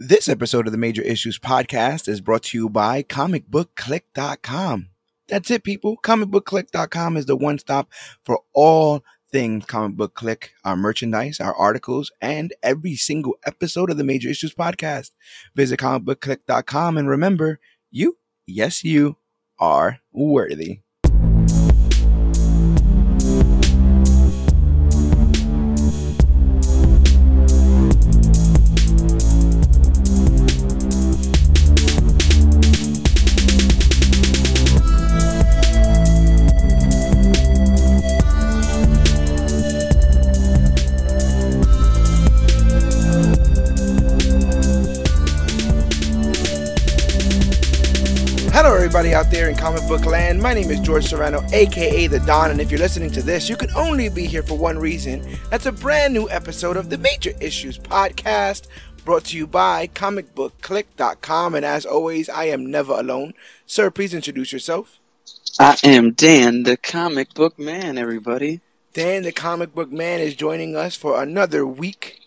This episode of the Major Issues Podcast is brought to you by comicbookclique.com. That's it, people. Comicbookclique.com is the one stop for all things comic book clique, our merchandise, our articles, and every single episode of the Major Issues Podcast. Visit comicbookclique.com and remember, you, yes, you are worthy. There in comic book land. My name is George Serrano, aka The Don, and if you're listening to this, you can only be here for one reason. That's a brand new episode of the Major Issues Podcast, brought to you by comicbookclique.com. And as always, I am never alone. Sir, please introduce yourself. I am Dan, the comic book man, everybody. Dan, the comic book man, is joining us for another week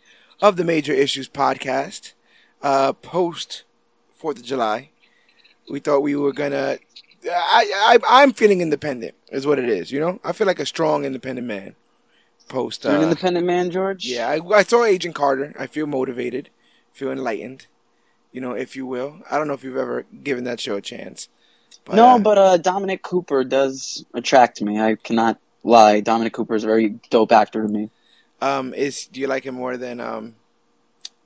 of the Major Issues Podcast, uh, post 4th of July. We thought we were gonna. I, I I'm feeling independent, is what it is. You know, I feel like a strong, independent man. Post. You're an Uh, independent man, George? yeah, I, I saw Agent Carter. I feel motivated, feel enlightened. You know, if you will. I don't know if you've ever given that show a chance. But, no, uh, but uh, Dominic Cooper does attract me. I cannot lie. Dominic Cooper is a very dope actor to me. um, is do you like him more than um,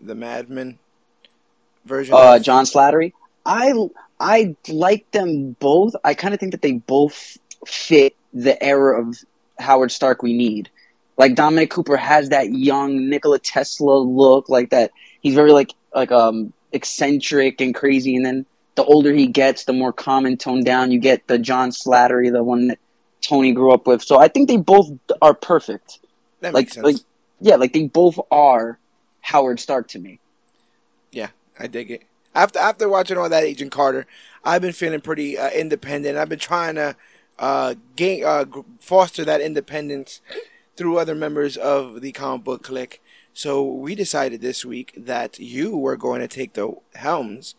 the Mad Men version? Uh, of- John Slattery. I I like them both. I kind of think that they both fit the era of Howard Stark we need. Like Dominic Cooper has that young Nikola Tesla look, like that. He's very like like um eccentric and crazy, and then the older he gets, the more calm and toned down you get. The John Slattery, the one that Tony grew up with. So I think they both are perfect. that like makes sense. like yeah, like they both are Howard Stark to me. Yeah, I dig it. After after watching all that Agent Carter, I've been feeling pretty uh, independent. I've been trying to uh, gain uh, foster that independence through other members of the comic book clique. So we decided this week that you were going to take the helms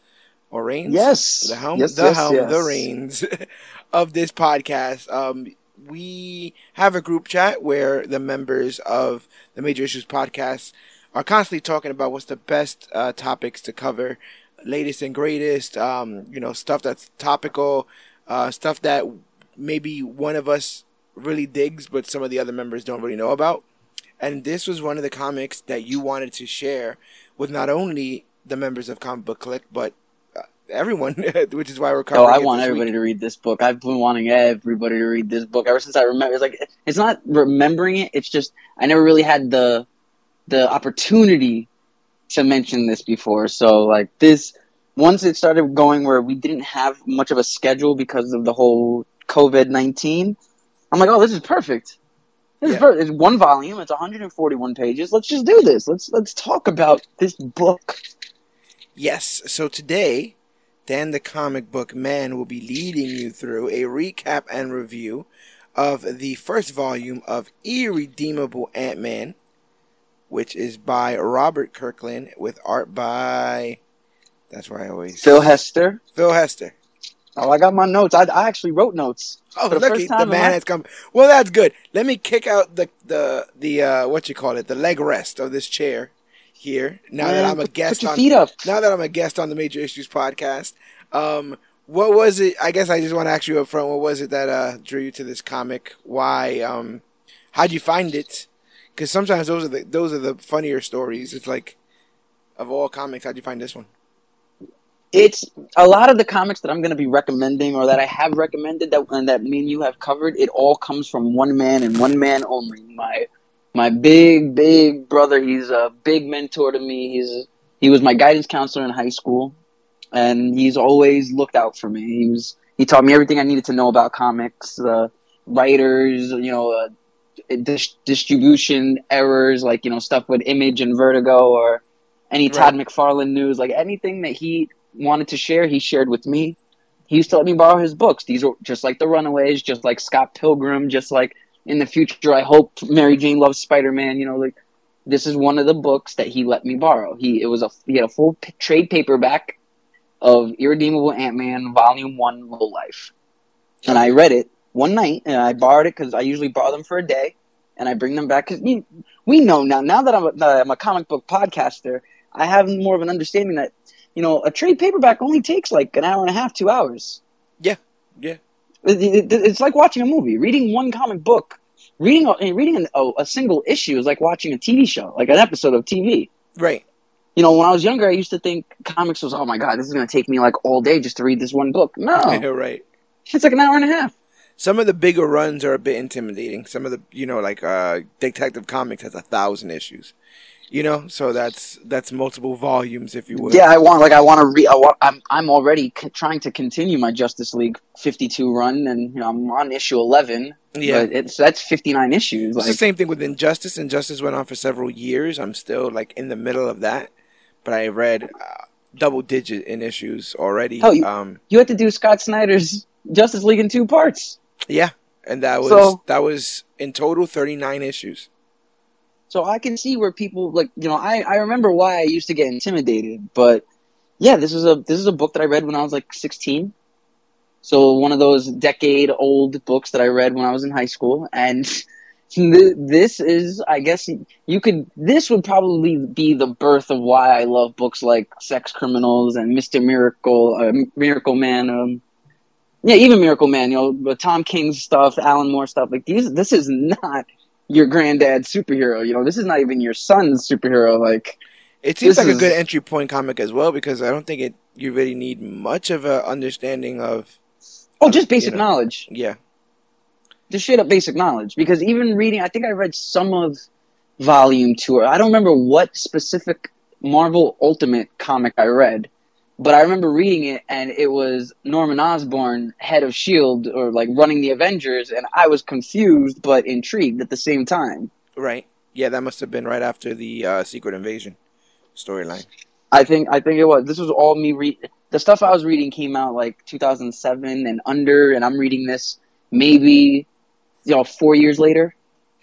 or reins. Yes, the helm, yes, the yes, helm, yes. the reins of this podcast. Um, we have a group chat where the members of the Major Issues podcast are constantly talking about what's the best uh, topics to cover, latest and greatest. Um, you know, stuff that's topical, uh, stuff that maybe one of us really digs, but some of the other members don't really know about. And this was one of the comics that you wanted to share with not only the members of Comic Book Clique, but uh, everyone, which is why we're Oh, I want everybody week. to read this book. I've been wanting everybody to read this book ever since I remember. It's like it's not remembering it. It's just I never really had the the opportunity to mention this before. So like this, once it started going where we didn't have much of a schedule because of the whole COVID nineteen, I'm like, oh, this is perfect. This Yeah. is perfect. It's one volume. It's 141 pages. Let's just do this. Let's let's talk about this book. Yes, so today, Dan the comic book man will be leading you through a recap and review of the first volume of Irredeemable Ant Man, which is by Robert Kirkman with art by. That's where I always. Phil Hester. Phil Hester. Oh, I got my notes. I, I actually wrote notes. Oh, the look, first the man has come. Well, that's good. Let me kick out the the the uh, what you call it, the leg rest of this chair here. Now that I'm a put- guest put on now that I'm a guest on the Major Issues podcast, um, what was it? I guess I just want to ask you up front. What was it that uh, drew you to this comic? Why? Um, how'd you find it? Because sometimes those are the those are the funnier stories. It's like of all comics, how'd you find this one? It's a lot of the comics that I'm going to be recommending or that I have recommended that and that me and you have covered. It all comes from one man and one man only. My my big big brother. He's a big mentor to me. He's he was my guidance counselor in high school, and he's always looked out for me. He was he taught me everything I needed to know about comics, uh, writers, you know, uh, dis- distribution errors, like you know stuff with Image and Vertigo or any Todd McFarlane news, like anything that he wanted to share, he shared with me. He used to let me borrow his books. These were just like The Runaways, just like Scott Pilgrim, just like in the future, I hope Mary Jane loves Spider Man. You know, like this is one of the books that he let me borrow. He it was a he had a full p- trade paperback of Irredeemable Ant Man Volume One Low Life, and I read it one night and I borrowed it because I usually borrow them for a day, and I bring them back because we know now now that I'm a, that I'm a comic book podcaster, I have more of an understanding that you know a trade paperback only takes like an hour and a half, two hours. Yeah, yeah. It- it- it's like watching a movie. Reading one comic book, reading a, reading an, a, a single issue is like watching a TV show, like an episode of TV. Right. You know, when I was younger, I used to think comics was, oh my god, this is going to take me like all day just to read this one book. No, right. it's like an hour and a half. Some of the bigger runs are a bit intimidating. Some of the, you know, like uh, Detective Comics has a thousand issues. You know, so that's that's multiple volumes, if you will. Yeah, I want like I want to read. I want, I'm I'm already c- trying to continue my Justice League 52 run, and you know I'm on issue 11. Yeah. but it's that's 59 issues. It's the same thing with Injustice. Injustice went on for several years. I'm still like in the middle of that, but I read uh, double digit in issues already. Oh, you- um, you had to do Scott Snyder's Justice League in two parts. Yeah, and that was So- that was in total 39 issues. So I can see where people like you know I, I remember why I used to get intimidated, but yeah, this is a this is a book that I read when I was like 16. So one of those decade old books that I read when I was in high school, and this is I guess you could this would probably be the birth of why I love books like Sex Criminals and Mister Miracle, uh, Miracle Man. Um, yeah, even Miracle Manual, but Tom King's stuff, Alan Moore stuff. Like these, this is not your granddad's superhero. You know, this is not even your son's superhero. Like, It seems like a good entry point comic as well because I don't think it you really need much of a understanding of oh, just basic you know. knowledge, yeah just straight up basic knowledge. Because even reading, I think I read some of Volume Two. Or I don't remember what specific Marvel Ultimate comic I read, but I remember reading it, and it was Norman Osborn, head of Shield, or like running the Avengers, and I was confused but intrigued at the same time. right yeah that must have been right after the uh, Secret Invasion storyline. I think I think it was. This was all me read. The stuff I was reading came out like 2007 and under, and I'm reading this maybe you know four years later,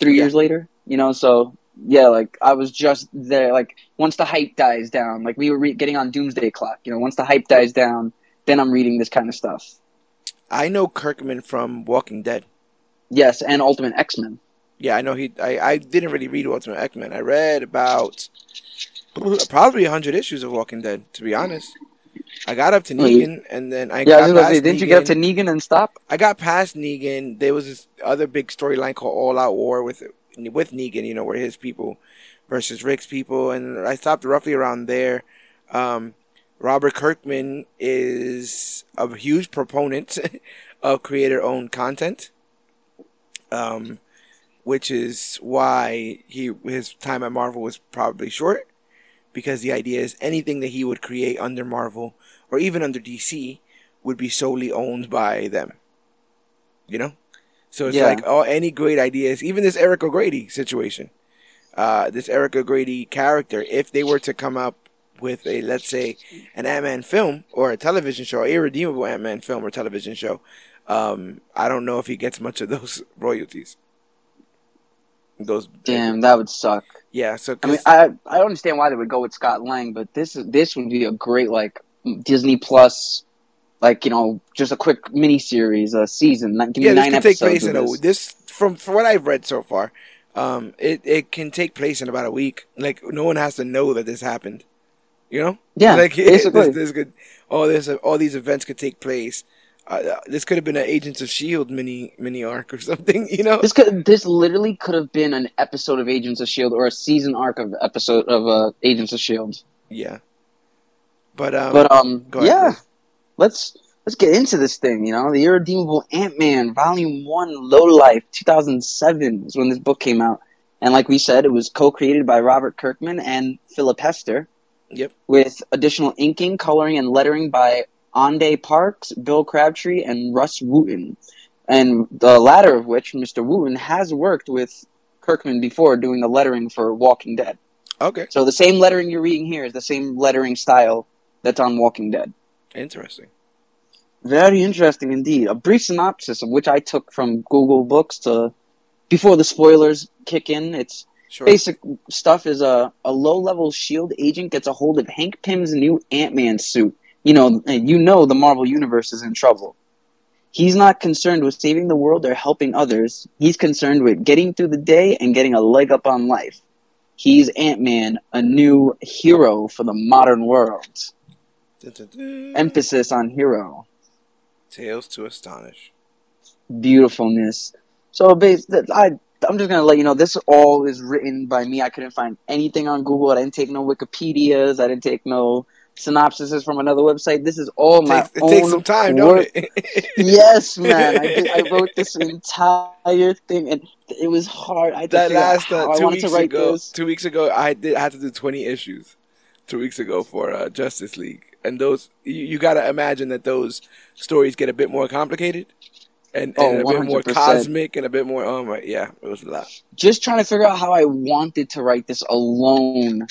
three Yeah. years later. You know, so yeah, like I was just there. Like once the hype dies down, like we were re- getting on Doomsday Clock. You know, once the hype dies down, then I'm reading this kind of stuff. I know Kirkman from Walking Dead. Yes, and Ultimate X Men. Yeah, I know he. I, I didn't really read Ultimate X Men. I read about probably hundred issues of Walking Dead. To be honest, I got up to Negan, and then I Yeah, I was say, didn't you get up to Negan. Negan and stop? I got past Negan. There was this other big storyline called All Out War with with Negan. You know, where his people versus Rick's people, and I stopped roughly around there. Um, Robert Kirkman is a huge proponent of creator-owned content, um, which is why he his time at Marvel was probably short, because the idea is anything that he would create under Marvel or even under DC would be solely owned by them. You know, so it's Yeah. like oh, any great ideas, even this Eric O'Grady situation, uh, this Eric O'Grady character, if they were to come up with a let's say an Ant Man film or a television show, irredeemable Ant Man film or television show, um, I don't know if he gets much of those royalties. Those Damn, that would suck. yeah. So I mean, I I understand why they would go with Scott Lang, but this is this would be a great like Disney Plus, like you know, just a quick mini series, a season. Like, give me yeah, this nine can take episodes place in a this. this from from what I've read so far. Um, it it can take place in about a week. Like no one has to know that this happened. You know, Yeah, like basically. this, this could all this all these events could take place. Uh, this could have been an Agents of Shield mini mini arc or something. You know, This could this literally could have been an episode of Agents of Shield or a season arc of episode of uh, Agents of Shield. yeah. But um, But um, go ahead, yeah, please. Let's let's get into this thing. You know, the Irredeemable Ant Man, Volume One, Low Life, two thousand seven is when this book came out, and like we said, it was co-created by Robert Kirkman and Philip Hester. Yep. With additional inking, coloring, and lettering by Ande Parks, Bill Crabtree, and Rus Wooton. And the latter of which, Mr. Wooton, has worked with Kirkman before doing the lettering for Walking Dead. okay, So the same lettering you're reading here is the same lettering style that's on Walking Dead. Interesting. Very interesting indeed. A brief synopsis of which I took from Google Books to before the spoilers kick in. It's Sure. Basic stuff is a, a low level shield agent gets a hold of Hank Pym's new Ant Man suit. You know, you know the Marvel Universe is in trouble. He's not concerned with saving the world or helping others. He's concerned with getting through the day and getting a leg up on life. He's Ant Man, a new hero for the modern world. Emphasis on hero. Tales to astonish. beautifulness. So, I I'm just gonna let you know this all is written by me. I couldn't find anything on Google. I didn't take no Wikipedia's. I didn't take no synopsises from another website. This is all my Takes, it own. takes some time, work. don't it? Yes, man. I, did, I wrote this entire thing, and it was hard. I that last uh, two to weeks write ago. this. Two weeks ago, I did I had to do twenty issues. Two weeks ago for uh, Justice League, and those you, you got to imagine that those stories get a bit more complicated and, and Oh, a bit more cosmic and a bit more. Um, yeah, it was a lot. just trying to figure out how I wanted to write this alone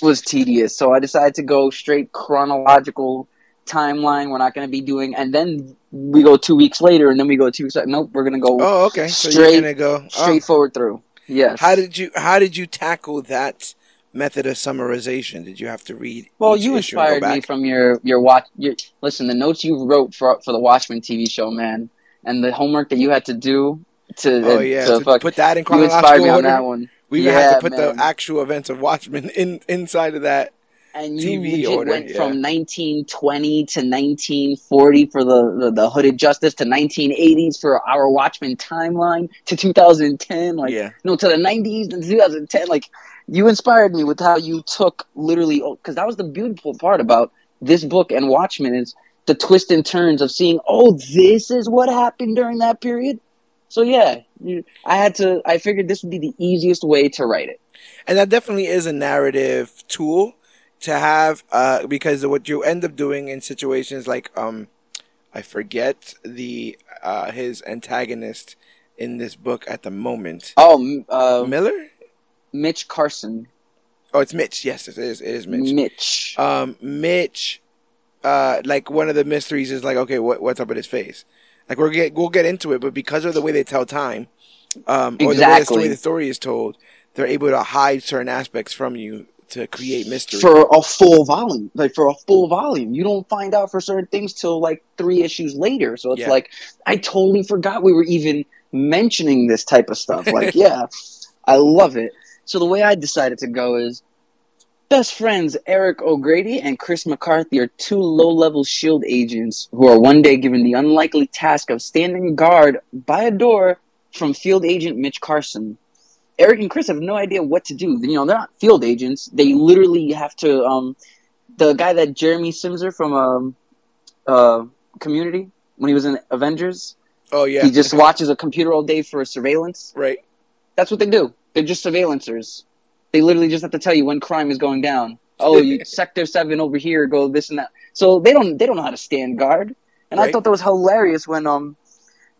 was tedious. So I decided to go straight chronological timeline. We're not going to be doing, and then we go two weeks later, and then we go two weeks. later. Nope, we're going to go Oh, okay. So you're gonna go. oh. straightforward through. Yes. How did you How did you tackle that method of summarization? Did you have to read? well, you issue and go inspired me from your your watch. Your listen, the notes you wrote for for the Watchmen TV show, man, and the homework that you had to do to, Oh yeah, to to fuck, put that in you inspired chronological me on order. that one. We even had to put man. the actual events of Watchmen in inside of that. and you TV legit order, went yeah. from 1920 to 1940 for the, the, the hooded justice to 1980s for our watchmen timeline to 2010 like yeah, no to the 90s and 2010 like you inspired me with how you took literally because that was the beautiful part about this book and watchmen is the twists and turns of seeing oh this is what happened during that period so yeah you, i had to i figured this would be the easiest way to write it and that definitely is a narrative tool to have uh, because what you end up doing in situations like um, I forget the uh, his antagonist in this book at the moment. oh uh, Miller? Mitch carson Oh, it's Mitch. Yes, it is. It is Mitch. Mitch. um, Mitch, uh, like one of the mysteries is like, okay, what, what's up with his face? Like we'll get we'll get into it, but because of the way they tell time, um, or the way the story, the story is told, they're able to hide certain aspects from you to create mystery. for a full volume, like for a full volume, you don't find out for certain things till like three issues later. So it's Yeah. like I totally forgot we were even mentioning this type of stuff. Like, yeah, I love it. So the way I decided to go is best friends Eric O'Grady and Chris McCarthy are two low-level shield agents who are one day given the unlikely task of standing guard by a door from field agent Mitch Carson. Eric and Chris have no idea what to do. You know, they're not field agents. They literally have to. Um, the guy that Jeremy Simser from um, uh, Community when he was in Avengers, oh yeah, he just watches a computer all day for surveillance. right. That's what they do. They're just surveillancers. They literally just have to tell you when crime is going down. Oh, you, Sector Seven over here, go this and that. So they don't they don't know how to stand guard. And I thought that was hilarious when um,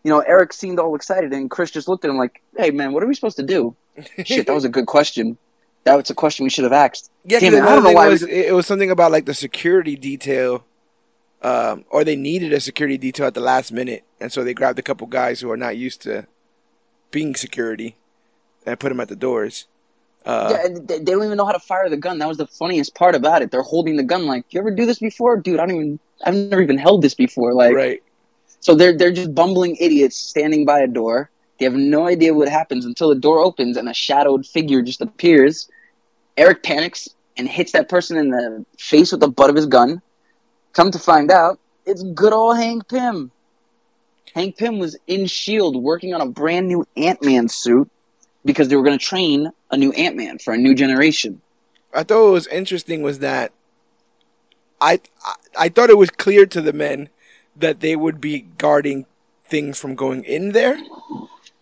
you know, Eric seemed all excited and Chris just looked at him like, "Hey man, what are we supposed to do?" Shit, that was a good question. That was a question we should have asked. Yeah, Damn it, I don't know why was we- it, it was something about like the security detail, um, or they needed a security detail at the last minute, and so they grabbed a couple guys who are not used to being security and put them at the doors. Uh, yeah, they, they don't even know how to fire the gun. That was the funniest part about it. They're holding the gun like, "You ever do this before, dude? I don't even. I've never even held this before." Like, right. So they're they're just bumbling idiots standing by a door. They have no idea what happens until the door opens and a shadowed figure just appears. Eric panics and hits that person in the face with the butt of his gun. Come to find out, it's good old Hank Pym. Hank Pym was in Shield working on a brand new Ant Man suit because they were going to train a new Ant Man for a new generation. I thought what was interesting was that I, I I thought it was clear to the men that they would be guarding things from going in there,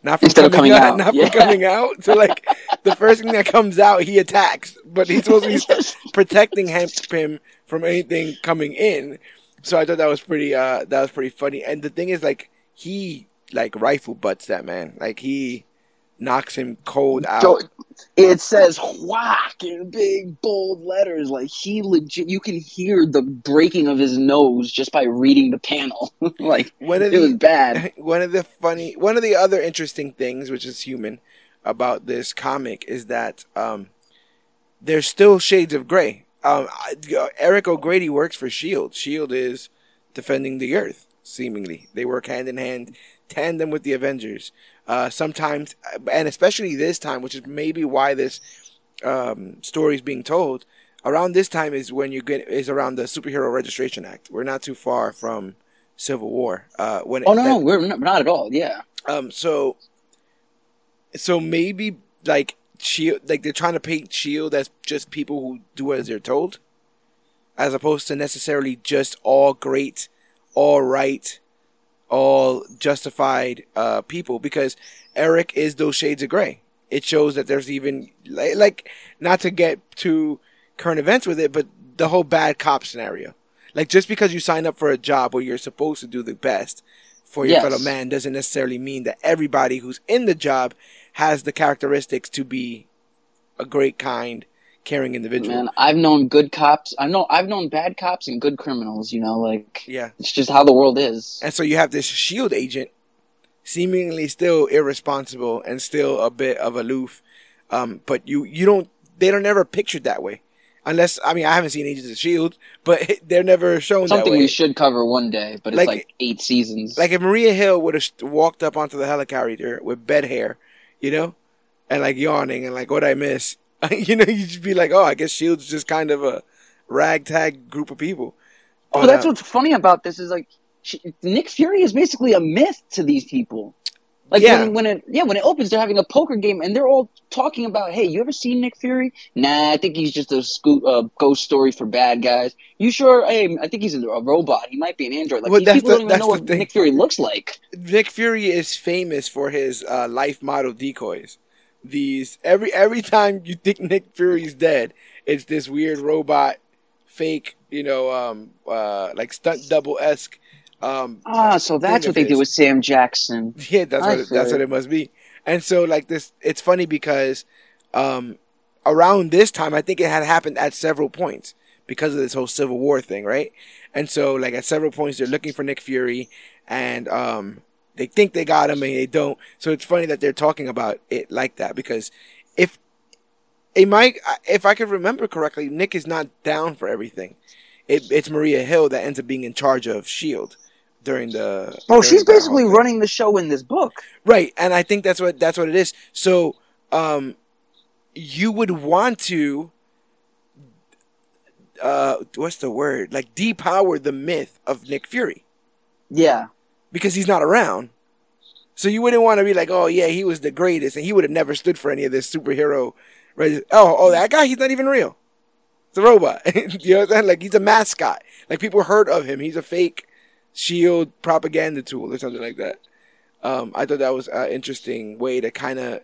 not from Instead of coming, coming out, out, not yeah. from coming out. So like the first thing that comes out, he attacks, but he's supposed to be protecting him from anything coming in. So I thought that was pretty uh that was pretty funny. And the thing is like he like rifle butts that man. Like he knocks him cold out. So it says whack in big bold letters. Like he legit, you can hear the breaking of his nose just by reading the panel. like One of it was bad. one of the funny one of the other interesting things, which is human, about this comic is that um, there's still shades of gray. Um, Eric O'Grady works for Shield. Shield is defending the Earth. Seemingly, they work hand in hand, tandem with the Avengers. Uh, sometimes, and especially this time, which is maybe why this um, story is being told. Around this time is when you get is around the Superhero Registration Act. We're not too far from Civil War. Uh, when oh no, that, no, we're not, not at all. Yeah. Um. So. So maybe like Shield, like they're trying to paint Shield as just people who do as they're told, as opposed to necessarily just all great, all right, all justified uh, people. Because Eric is those shades of gray. It shows that there's even like, like not to get to current events with it, but the whole bad cop scenario. Like just because you sign up for a job where you're supposed to do the best for your yes. fellow man doesn't necessarily mean that everybody who's in the job has the characteristics to be a great kind caring individual. Man, I've known good cops. I know I've known bad cops and good criminals, you know, like Yeah. It's just how the world is. And so you have this shield agent seemingly still irresponsible and still a bit of aloof. Um, but you you don't they don't ever pictured that way. Unless I mean I haven't seen Agents of Shield, but they're never shown something we should cover one day. But like, it's like eight seasons. Like if Maria Hill would have walked up onto the helicopter with bed hair, you know, and like yawning and like what I miss, you know, you'd be like, oh, I guess Shield's just kind of a ragtag group of people. Oh, but, that's uh, what's funny about this is like she, Nick Fury is basically a myth to these people. Like yeah. when, when it yeah when it opens, they're having a poker game and they're all talking about, hey, you ever seen Nick Fury? Nah, I think he's just a sco- uh, ghost story for bad guys. You sure? Hey, I think he's a, a robot. He might be an android. Like well, these people the, don't even know what thing. Nick Fury looks like. Nick Fury is famous for his uh, life model decoys. These every every time you think Nick Fury's dead, it's this weird robot, fake, you know, um, uh, like stunt double esque um, ah, so that's what they did with Sam Jackson. Yeah, that's what it, that's what it must be. And so like this, it's funny because um, around this time, I think it had happened at several points because of this whole Civil War thing, right? And so like at several points, they're looking for Nick Fury, and um, they think they got him and they don't. So it's funny that they're talking about it like that because if it might, if I could remember correctly, Nick is not down for everything. It, it's Maria Hill that ends up being in charge of Shield during the. Oh, she's basically running the show in this book, right? And I think that's what that's what it is. So, um, you would want to, uh, what's the word? Like depower the myth of Nick Fury. Yeah, because he's not around. So you wouldn't want to be like, oh yeah, he was the greatest, and he would have never stood for any of this superhero. Right? Oh, oh, that guy, he's not even real. It's a robot. you know what I'm saying? Like he's a mascot. Like people heard of him. He's a fake shield propaganda tool or something like that. Um, I thought that was an interesting way to kind of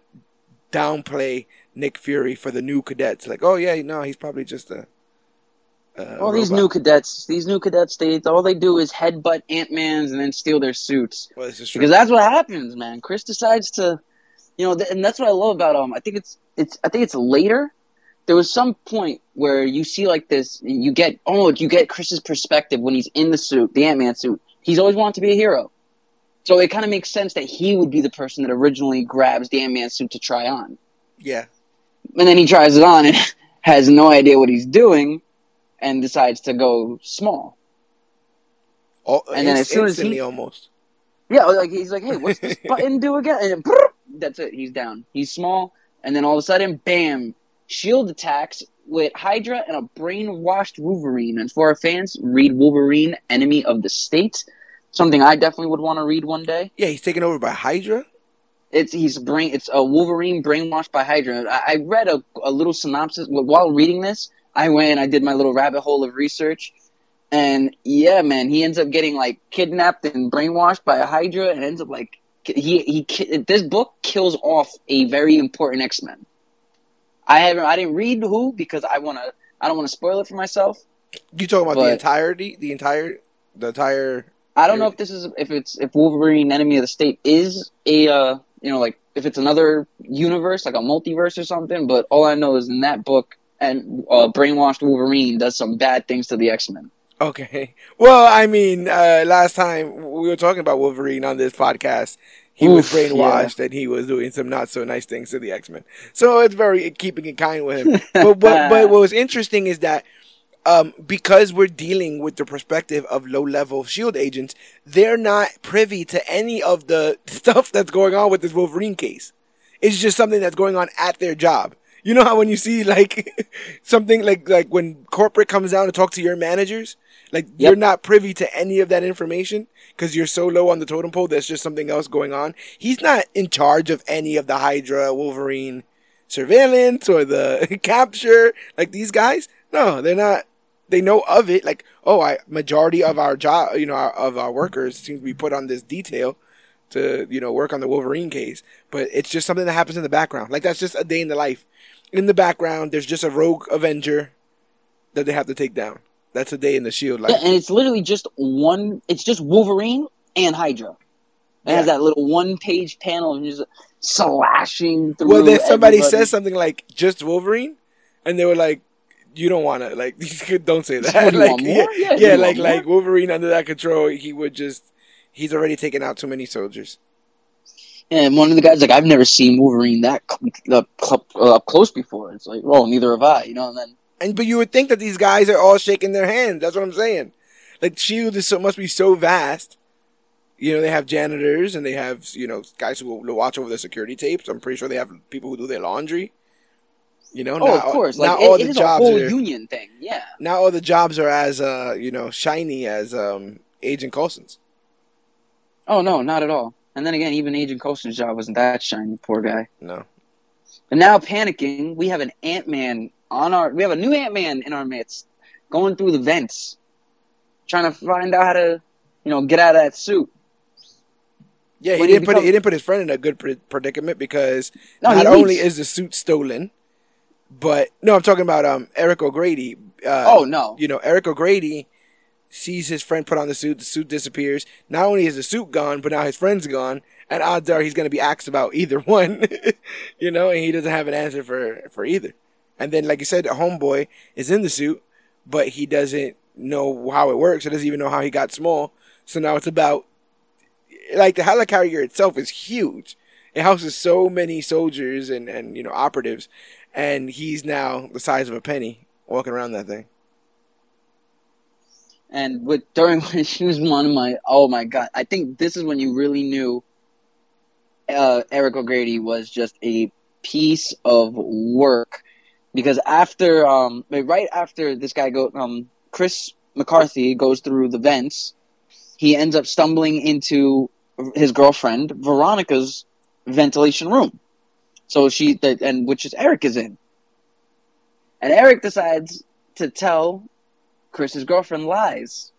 downplay Nick Fury for the new cadets. Like, oh yeah, no, he's probably just a. a all these new cadets, these new cadets, they all they do is headbutt Ant Man's and then steal their suits. Well, this is true. Because that's what happens, man. Chris decides to, you know, and that's what I love about um. I think it's it's I think it's later. There was some point where you see like this, you get oh, you get Chris's perspective when he's in the suit, the Ant Man suit, he's always wanted to be a hero. So it kind of makes sense that he would be the person that originally grabs the Ant Man suit to try on. Yeah. And then he tries it on and has no idea what he's doing and decides to go small. Oh, and then as soon as he almost. Yeah, like he's like, "Hey, what's this button do again?" And then, that's it. He's down. He's small, and then all of a sudden, bam! Shield attacks with Hydra and a brainwashed Wolverine. And for our fans, read Wolverine, Enemy of the State. Something I definitely would want to read one day. Yeah, he's taken over by Hydra. It's he's brain. It's a Wolverine brainwashed by Hydra. I, I read a, a little synopsis while reading this. I went. I did my little rabbit hole of research, and yeah, man, he ends up getting like kidnapped and brainwashed by a Hydra, and ends up like he he. This book kills off a very important X Men. I haven't. I didn't read who because I want to. I don't want to spoil it for myself. You talking about the entirety, the entire, the entire. I don't know if this is if it's if Wolverine Enemy of the State is a uh, you know like if it's another universe like a multiverse or something. But all I know is in that book and uh, brainwashed Wolverine does some bad things to the X Men. Okay. Well, I mean, uh, last time we were talking about Wolverine on this podcast, he was Oof, brainwashed and he was doing some not so nice things to the X Men. So it's very keeping it kind with him. but but but what was interesting is that um, because we're dealing with the perspective of low level shield agents, they're not privy to any of the stuff that's going on with this Wolverine case. It's just something that's going on at their job. You know how when you see like something like like when corporate comes down to talk to your managers, like you're not privy to any of that information because you're so low on the totem pole. There's just something else going on. He's not in charge of any of the Hydra, Wolverine surveillance or the capture. Like these guys, no, they're not. They know of it. Like, oh, I majority of our job, you know, our, of our workers seem to be put on this detail to you know work on the Wolverine case. But it's just something that happens in the background. Like that's just a day in the life. In the background, there's just a rogue Avenger that they have to take down. That's a day in the Shield life. Yeah, and it's literally just one. It's just Wolverine and Hydra. It Yeah. has that little one-page panel and just slashing through. Well, then somebody everybody. says something like just Wolverine, and they were like, "You don't want to like don't say that." like yeah. Yeah, yeah, like more? like Wolverine under that control, he would just he's already taken out too many soldiers. And one of the guys like, I've never seen Wolverine that cl- up, cl- uh, up close before. It's like, well, neither have I. You know, and then And but you would think that these guys are all shaking their hands. That's what I'm saying. Like Shield is so must be so vast. You know, they have janitors and they have you know guys who will watch over the security tapes. I'm pretty sure they have people who do their laundry. You know, oh, not, of course, not like all it, it the is a jobs whole are, union thing. Yeah. not all the jobs are as uh you know shiny as um Agent Coulson's. Oh no, not at all. And then again, even Agent Coulson's job wasn't that shiny. Poor guy. No, And now panicking, we have an Ant Man on our. We have a new Ant Man in our midst, going through the vents, trying to find out how to, you know, get out of that suit. yeah, he When didn't put become- he didn't put his friend in a good predicament because No, not only is the suit stolen, but no, I'm talking about um Eric O'Grady. Uh, oh no. you know, Eric O'Grady sees his friend put on the suit, the suit disappears. Not only is the suit gone, but now his friend's gone, and odds are he's going to be asked about either one, you know, and he doesn't have an answer for, for either. And then, like you said, homeboy is in the suit, but he doesn't know how it works. He doesn't even know how he got small. So now it's about, like, the helicarrier itself is huge. It houses so many soldiers and, and, you know, operatives, and he's now the size of a penny walking around that thing. And with during when she was one of my oh my god, I think this is when you really knew uh, Eric O'Grady was just a piece of work because after um right after this guy go um Chris McCarthy goes through the vents, he ends up stumbling into his girlfriend Veronica's ventilation room. So she that and which is Eric is in. And Eric decides to tell Chris's girlfriend lies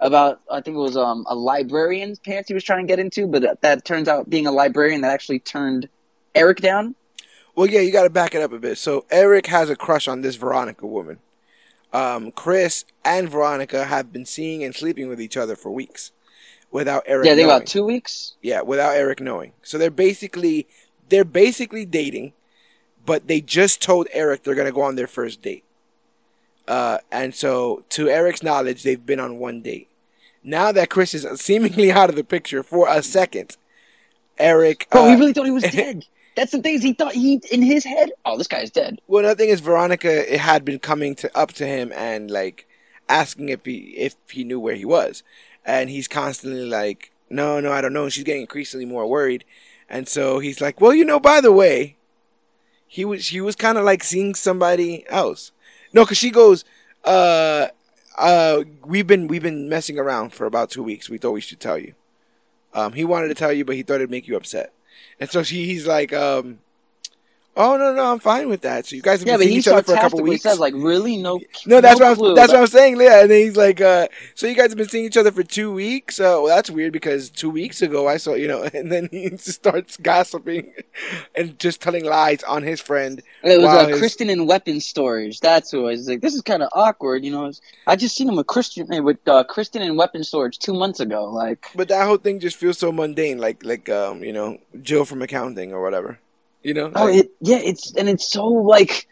about I think it was um, a librarian's pants he was trying to get into, but that, that turns out being a librarian that actually turned Eric down. Well, yeah, you got to back it up a bit. So Eric has a crush on this Veronica woman. Um, Chris and Veronica have been seeing and sleeping with each other for weeks, without Eric. yeah, knowing. about two weeks. Yeah, without Eric knowing. So they're basically they're basically dating, but they just told Eric they're gonna go on their first date. Uh, and so to Eric's knowledge, they've been on one date. Now that Chris is seemingly out of the picture for a second, Eric. Bro, uh, he really thought he was dead. That's the thing is he thought he in his head. Oh, this guy's dead. Well, the thing is, Veronica it had been coming to up to him and like asking if he if he knew where he was, and he's constantly like, "No, no, I don't know." And she's getting increasingly more worried, and so he's like, "Well, you know, by the way, he was he was kind of like seeing somebody else." No, because she goes, "Uh, uh, we've been we've been messing around for about two weeks. We thought we should tell you." Um, he wanted to tell you, but he thought it'd make you upset, and so she he's like, um. Oh no no I'm fine with that. So you guys have Yeah, been but seeing each other for a couple weeks. says like, "Really, no." No, that's no what clue. I'm, that's what I'm saying. Yeah, and then he's like, uh, "So you guys have been seeing each other for two weeks? Uh, well, that's weird because two weeks ago I saw you know." And then he just starts gossiping and just telling lies on his friend. It was Wow, uh, his- Kristen and weapons storage. That's who I was like. This is kind of awkward, you know. I just seen him with Christian eh, with uh, Kristen and weapons storage two months ago. Like, But that whole thing just feels so mundane, like like um you know Jill from accounting or whatever. You know, oh, Like, it yeah, it's and it's so like,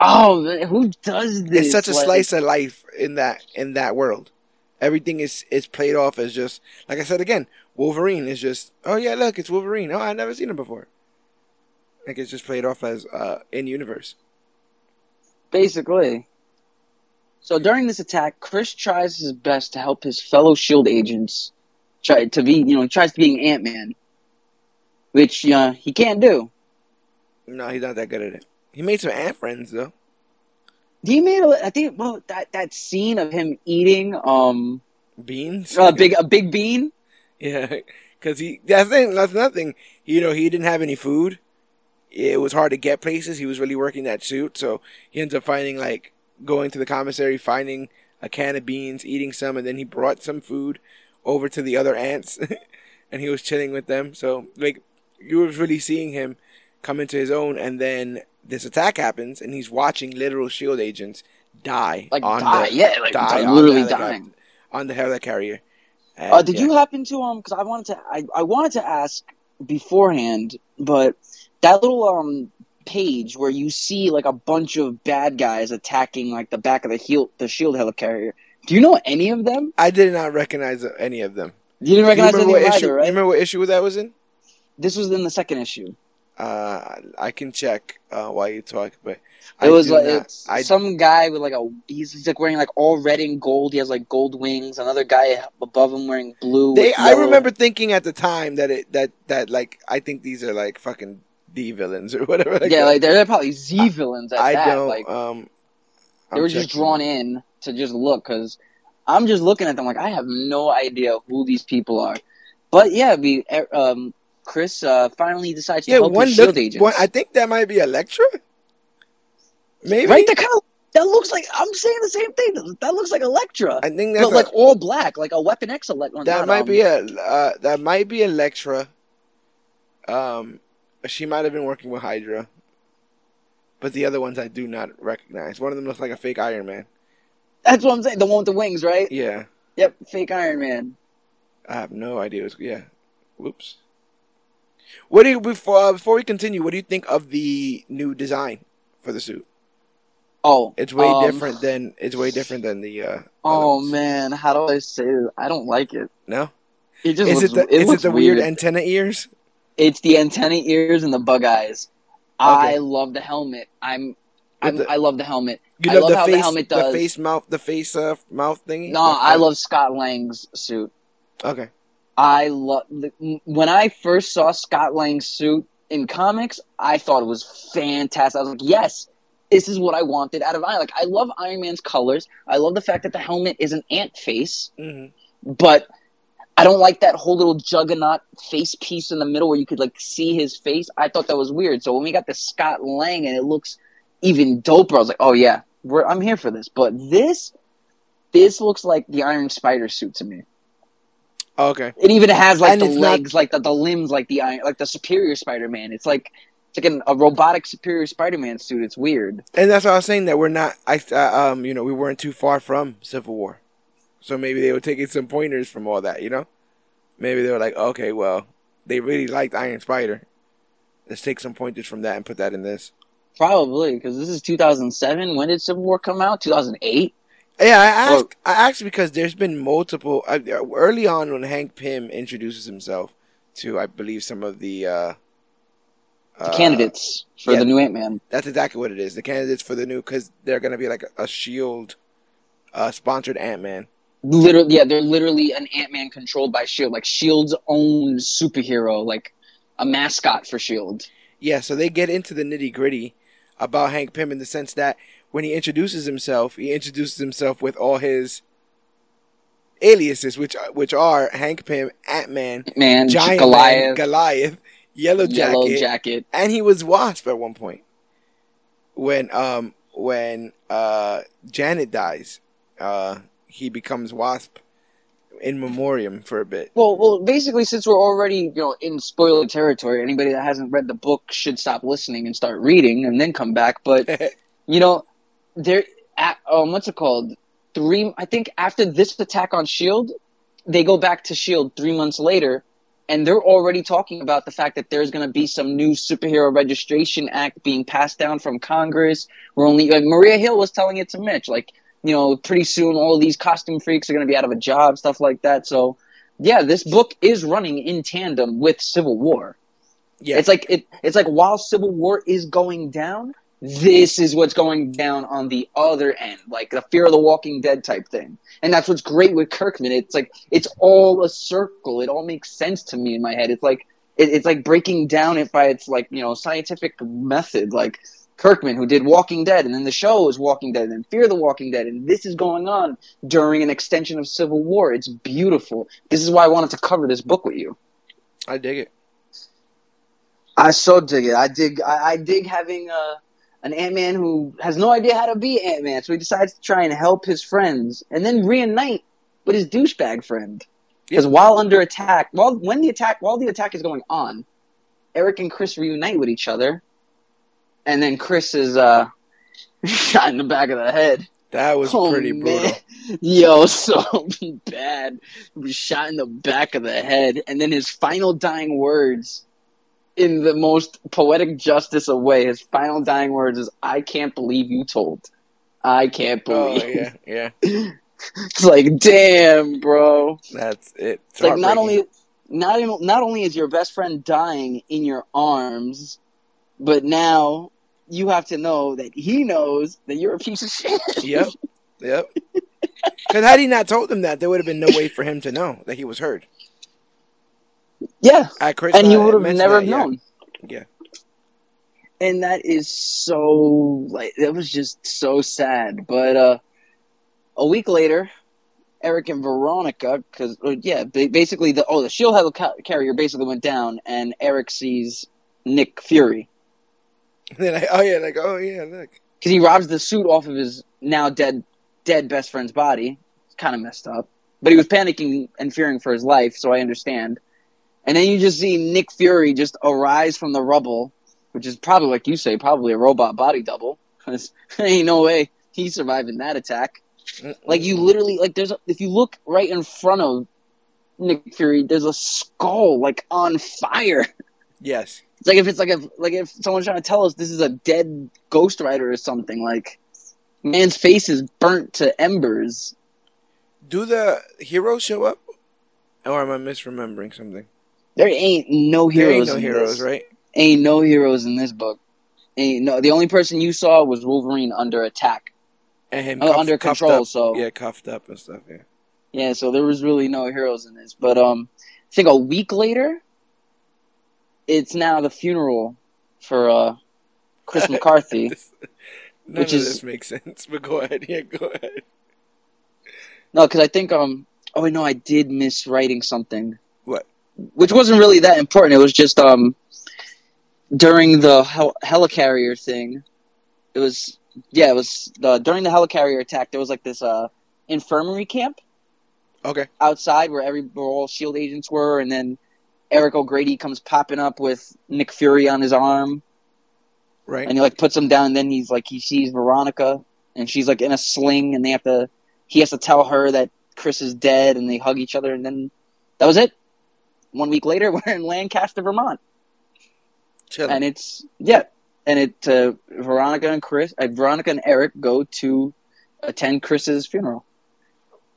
oh, who does this? it's such a Like, slice of life in that in that world, Everything is is played off as just like I said again. Wolverine is just oh yeah look it's Wolverine. Oh I never seen him before. Like it's just played off as uh, in universe. Basically. So during this attack, Chris tries his best to help his fellow Shield agents try to be, you know, he tries to be an Ant Man, which uh, he can't do. No, he's not that good at it. He made some ant friends though. He made, a, I think, well, that that scene of him eating um Beans. a big a big bean. Yeah, because he that's thing, that's nothing. You know, he didn't have any food. It was hard to get places. He was really working that suit, so he ends up finding like going to the commissary, finding a can of beans, eating some, and then he brought some food over to the other ants, and he was chilling with them. So like you was really seeing him come into his own, and then this attack happens, and he's watching literal shield agents die Like on die, the yeah, like, die like literally the helicopter- dying. on the helicarrier. And, Uh, did yeah. you happen to um? Because I wanted to, I, I wanted to ask beforehand, but that little um page where you see like a bunch of bad guys attacking like the back of the heel, the shield helicarrier. Do you know any of them? I did not recognize any of them. You didn't Do you recognize remember any what of them issue? right? You remember what issue that was in? This was in the second issue. Uh, I can check uh, while you talk, but It I was like not- it's I some guy with like a he's, he's like wearing like all red and gold. He has like gold wings. Another guy above him wearing blue. they. I remember thinking at the time that it that that like I think these are like fucking D villains or whatever. yeah, like they're, they're probably Z villains I that. don't. Like um, they were just drawn in to just look because I'm just looking at them like I have no idea who these people are. But yeah, we um Chris uh, finally decides to Yeah, help one his shield agents. One, I think that might be Elektra. Maybe. right, that kind of that looks like I'm saying the same thing. That looks like Elektra, I think that's but a- like all black, like a Weapon X Elektra. that might um, be a uh, that might be Elektra. Um, she might have been working with Hydra, but the other ones I do not recognize. One of them looks like a fake Iron Man. That's what I'm saying. The one with the wings, right? Yeah, Yep, fake Iron Man. I have no idea. Yeah, whoops. What do you before uh, before we continue? What do you think of the new design for the suit? Oh, It's way um, different than it's way different than the. Uh, Oh man, how do I say it? I don't like it. no. It just Is looks, it the is it the weird antenna ears? It's the antenna ears and the bug eyes. I love the helmet. I'm, I'm the- I love the helmet. You I love love the how the face, helmet the face mouth, the face uh, mouth thingy. No, I love Scott Lang's suit. Okay. I love when I first saw Scott Lang's suit in comics. I thought it was fantastic. I was like, yes, this is what I wanted out of Iron. Like, I love Iron Man's colors. I love the fact that the helmet is an ant face, hmm but I don't like that whole little juggernaut face piece in the middle where you could like see his face. I thought that was weird. So when we got the Scott Lang and it looks even doper, I was like, oh yeah, we're, I'm here for this. But this, this looks like the Iron Spider suit to me. Okay. It even has like And the it's not- legs, like the, the limbs, like the iron, like the Superior Spider-Man. It's like it's like an, a robotic Superior Spider-Man suit. It's weird. And that's why I was saying that we're not. I uh, um you know we weren't too far from Civil War, so maybe they were taking some pointers from all that. You know, maybe they were like, okay, well, they really liked Iron Spider. Let's take some pointers from that and put that in this. Probably because this is 2007. When did Civil War come out? 2008. Yeah, I asked. Well- I asked because there's been multiple uh, early on when Hank Pym introduces himself to, I believe, some of the uh, The uh, candidates for yeah. the new Ant-Man. That's exactly what it is. The candidates for the new because they're gonna be like a, a Shield uh, sponsored Ant Man. Literally, yeah, they're literally an Ant-Man controlled by Shield, like Shield's own superhero, like a mascot for Shield. Yeah, so they get into the nitty gritty about Hank Pym in the sense that when he introduces himself, he introduces himself with all his aliases, which which are Hank Pym, Ant Man, Man, Giant Goliath, Man, Goliath, Yellow Jacket, Yellow Jacket. and he was Wasp at one point. When um when uh Janet dies, uh he becomes Wasp in memoriam for a bit. Well, well, basically, since we're already, you know, in spoiler territory, anybody that hasn't read the book should stop listening and start reading, and then come back. But you know, there, at, um, what's it called? Three, I think, after this attack on Shield, they go back to Shield three months later, and they're already talking about the fact that there's going to be some new superhero registration act being passed down from Congress. We're only like Maria Hill was telling it to Mitch, like you know, pretty soon all these costume freaks are going to be out of a job, stuff like that. So, yeah, this book is running in tandem with Civil War. Yeah. It's like it. It's like while Civil War is going down, this is what's going down on the other end, like the Fear of the Walking Dead type thing. And that's what's great with Kirkman. It's like it's all a circle. It all makes sense to me in my head. It's like it, it's like breaking down it by its like you know scientific method. Like Kirkman, who did Walking Dead, and then the show is Walking Dead, and then Fear the Walking Dead, and this is going on during an extension of Civil War. It's beautiful. This is why I wanted to cover this book with you. I dig it. I so dig it. I dig. I, I dig having uh, an Ant Man who has no idea how to be Ant Man, so he decides to try and help his friends, and then reunite with his douchebag friend. Because while under attack, while when the attack, while the attack is going on, Eric and Chris reunite with each other, and then Chris is uh, shot in the back of the head. That was Oh, pretty brutal. man. Yo, so bad. He was shot in the back of the head, and then his final dying words, in the most poetic justice of way, his final dying words is, "I can't believe you told. I can't Oh believe." yeah, yeah. it's like, damn, bro. That's it. It's like not only not even- not only is your best friend dying in your arms, but now you have to know that he knows that you're a piece of shit. Yep. Yep. Because had he not told them that, there would have been no way for him to know that he was hurt. Yeah, I Chris and he uh, would have never that, known. Yeah. And that is so like that was just so sad. But uh a week later, Eric and Veronica, because yeah, basically the oh the shield helicarrier basically went down, and Eric sees Nick Fury And then I, oh yeah, like oh yeah, look. because he robs the suit off of his now dead dead best friend's body. It's kind of messed up, but he was panicking and fearing for his life, so I understand. And then you just see Nick Fury just arise from the rubble, which is probably like you say, probably a robot body double. Because ain't no way he's surviving that attack. Like you literally like there's a, if you look right in front of Nick Fury, there's a skull like on fire. Yes. It's like if it's like if like if someone's trying to tell us this is a dead Ghost Rider or something. Like man's face is burnt to embers. Do the heroes show up? Or am I misremembering something? There ain't no heroes. There ain't no in heroes, this. right? Ain't no heroes in this book. Ain't no. The only person you saw was Wolverine under attack. And him Oh, cuffed- under control, up. so- yeah, cuffed up and stuff. Yeah. Yeah, so there was really no heroes in this. But um, I think a week later, it's now the funeral for uh Chris McCarthy. This- None Which of is- this makes sense, but go ahead. Yeah, go ahead. No, because I think um. Oh no, I did miss writing something. Which wasn't really that important. It was just um. During the hel- helicarrier thing, it was yeah, it was the during the helicarrier attack. There was like this uh infirmary camp Okay. outside where every where all Shield agents were, and then Eric O'Grady comes popping up with Nick Fury on his arm, Right. and he like puts him down. And then he's like he sees Veronica, and she's like in a sling, and they have to he has to tell her that Chris is dead, and they hug each other, and then that was it. One week later, we're in Lancaster, Vermont, Chilling. and it's yeah, and it uh, Veronica and Chris, uh, Veronica and Eric go to attend Chris's funeral,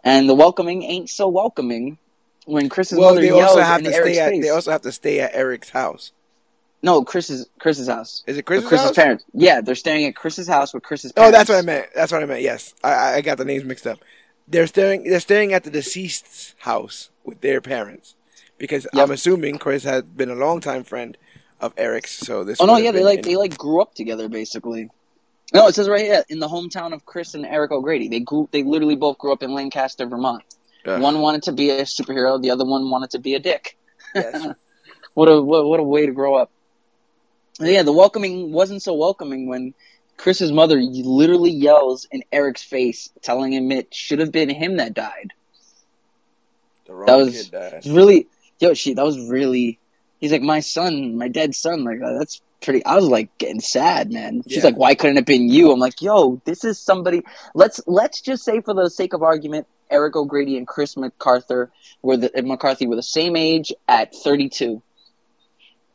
and the welcoming ain't so welcoming when Chris's well, mother they yells also have in to Eric's stay at. face. They also have to stay at Eric's house. no, Chris's Chris's house. Is it Chris's, Chris's house? parents. Yeah, they're staying at Chris's house with Chris's Parents. Oh, that's what I meant. That's what I meant. Yes, I, I- got the names mixed up. They're staring. They're staying at the deceased's house with their parents because Yep. I'm assuming Chris had been a longtime friend of Eric's. So this. Oh no, yeah, they like they like grew up together basically. No, it says right here in the hometown of Chris and Eric O'Grady. They grew. They literally both grew up in Lancaster, Vermont. Ugh. One wanted to be a superhero. The other one wanted to be a dick. Yes. What a what, what a way to grow up. Yeah, the welcoming wasn't so welcoming when Chris's mother literally yells in Eric's face, telling him it should have been him that died. The wrong That was- kid died. Really, yo, she that was really. He's like my son, my dead son. Like uh, that's pretty. I was like getting sad, man. She's Yeah. like, why couldn't it have been you? I'm like, yo, this is somebody. Let's let's just say for the sake of argument, Eric O'Grady and Chris MacArthur were the McCarthy were the same age at 32.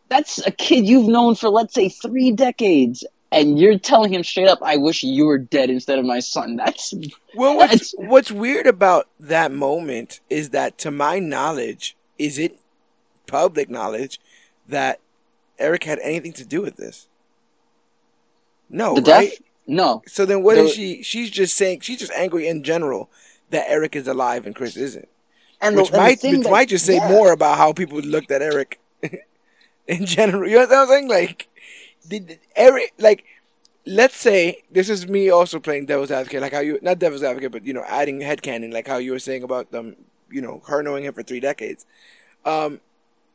That's a kid you've known for let's say three decades, and you're telling him straight up, "I wish you were dead instead of my son." That's well. What's what's weird about that moment is that, to my knowledge, is it public knowledge that Eric had anything to do with this? No, the right? death. No. So then, what is she? She's just saying she's just angry in general that Eric is alive and Chris isn't. And which the, might which that, might just say yeah. more about how people looked at Eric in general. You know what I'm saying? Like, did Eric like? Let's say this is me also playing devil's advocate, like how you not devil's advocate, but you know, adding headcanon, like how you were saying about them, you know, her knowing him for three decades. Um,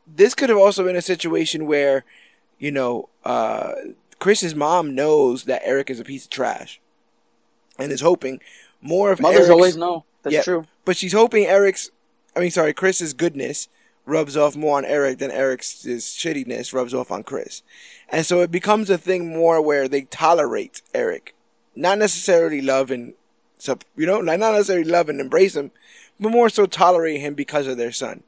this could have also been a situation where, you know, uh, Chris's mom knows that Eric is a piece of trash, and is hoping more of mothers Eric's, always know. That's yeah, true. But she's hoping Eric's, I mean, sorry, Chris's goodness rubs off more on Eric than Eric's shittiness rubs off on Chris, and so it becomes a thing more where they tolerate Eric, not necessarily love and, you know, not necessarily love and embrace him, more so tolerate him because of their son.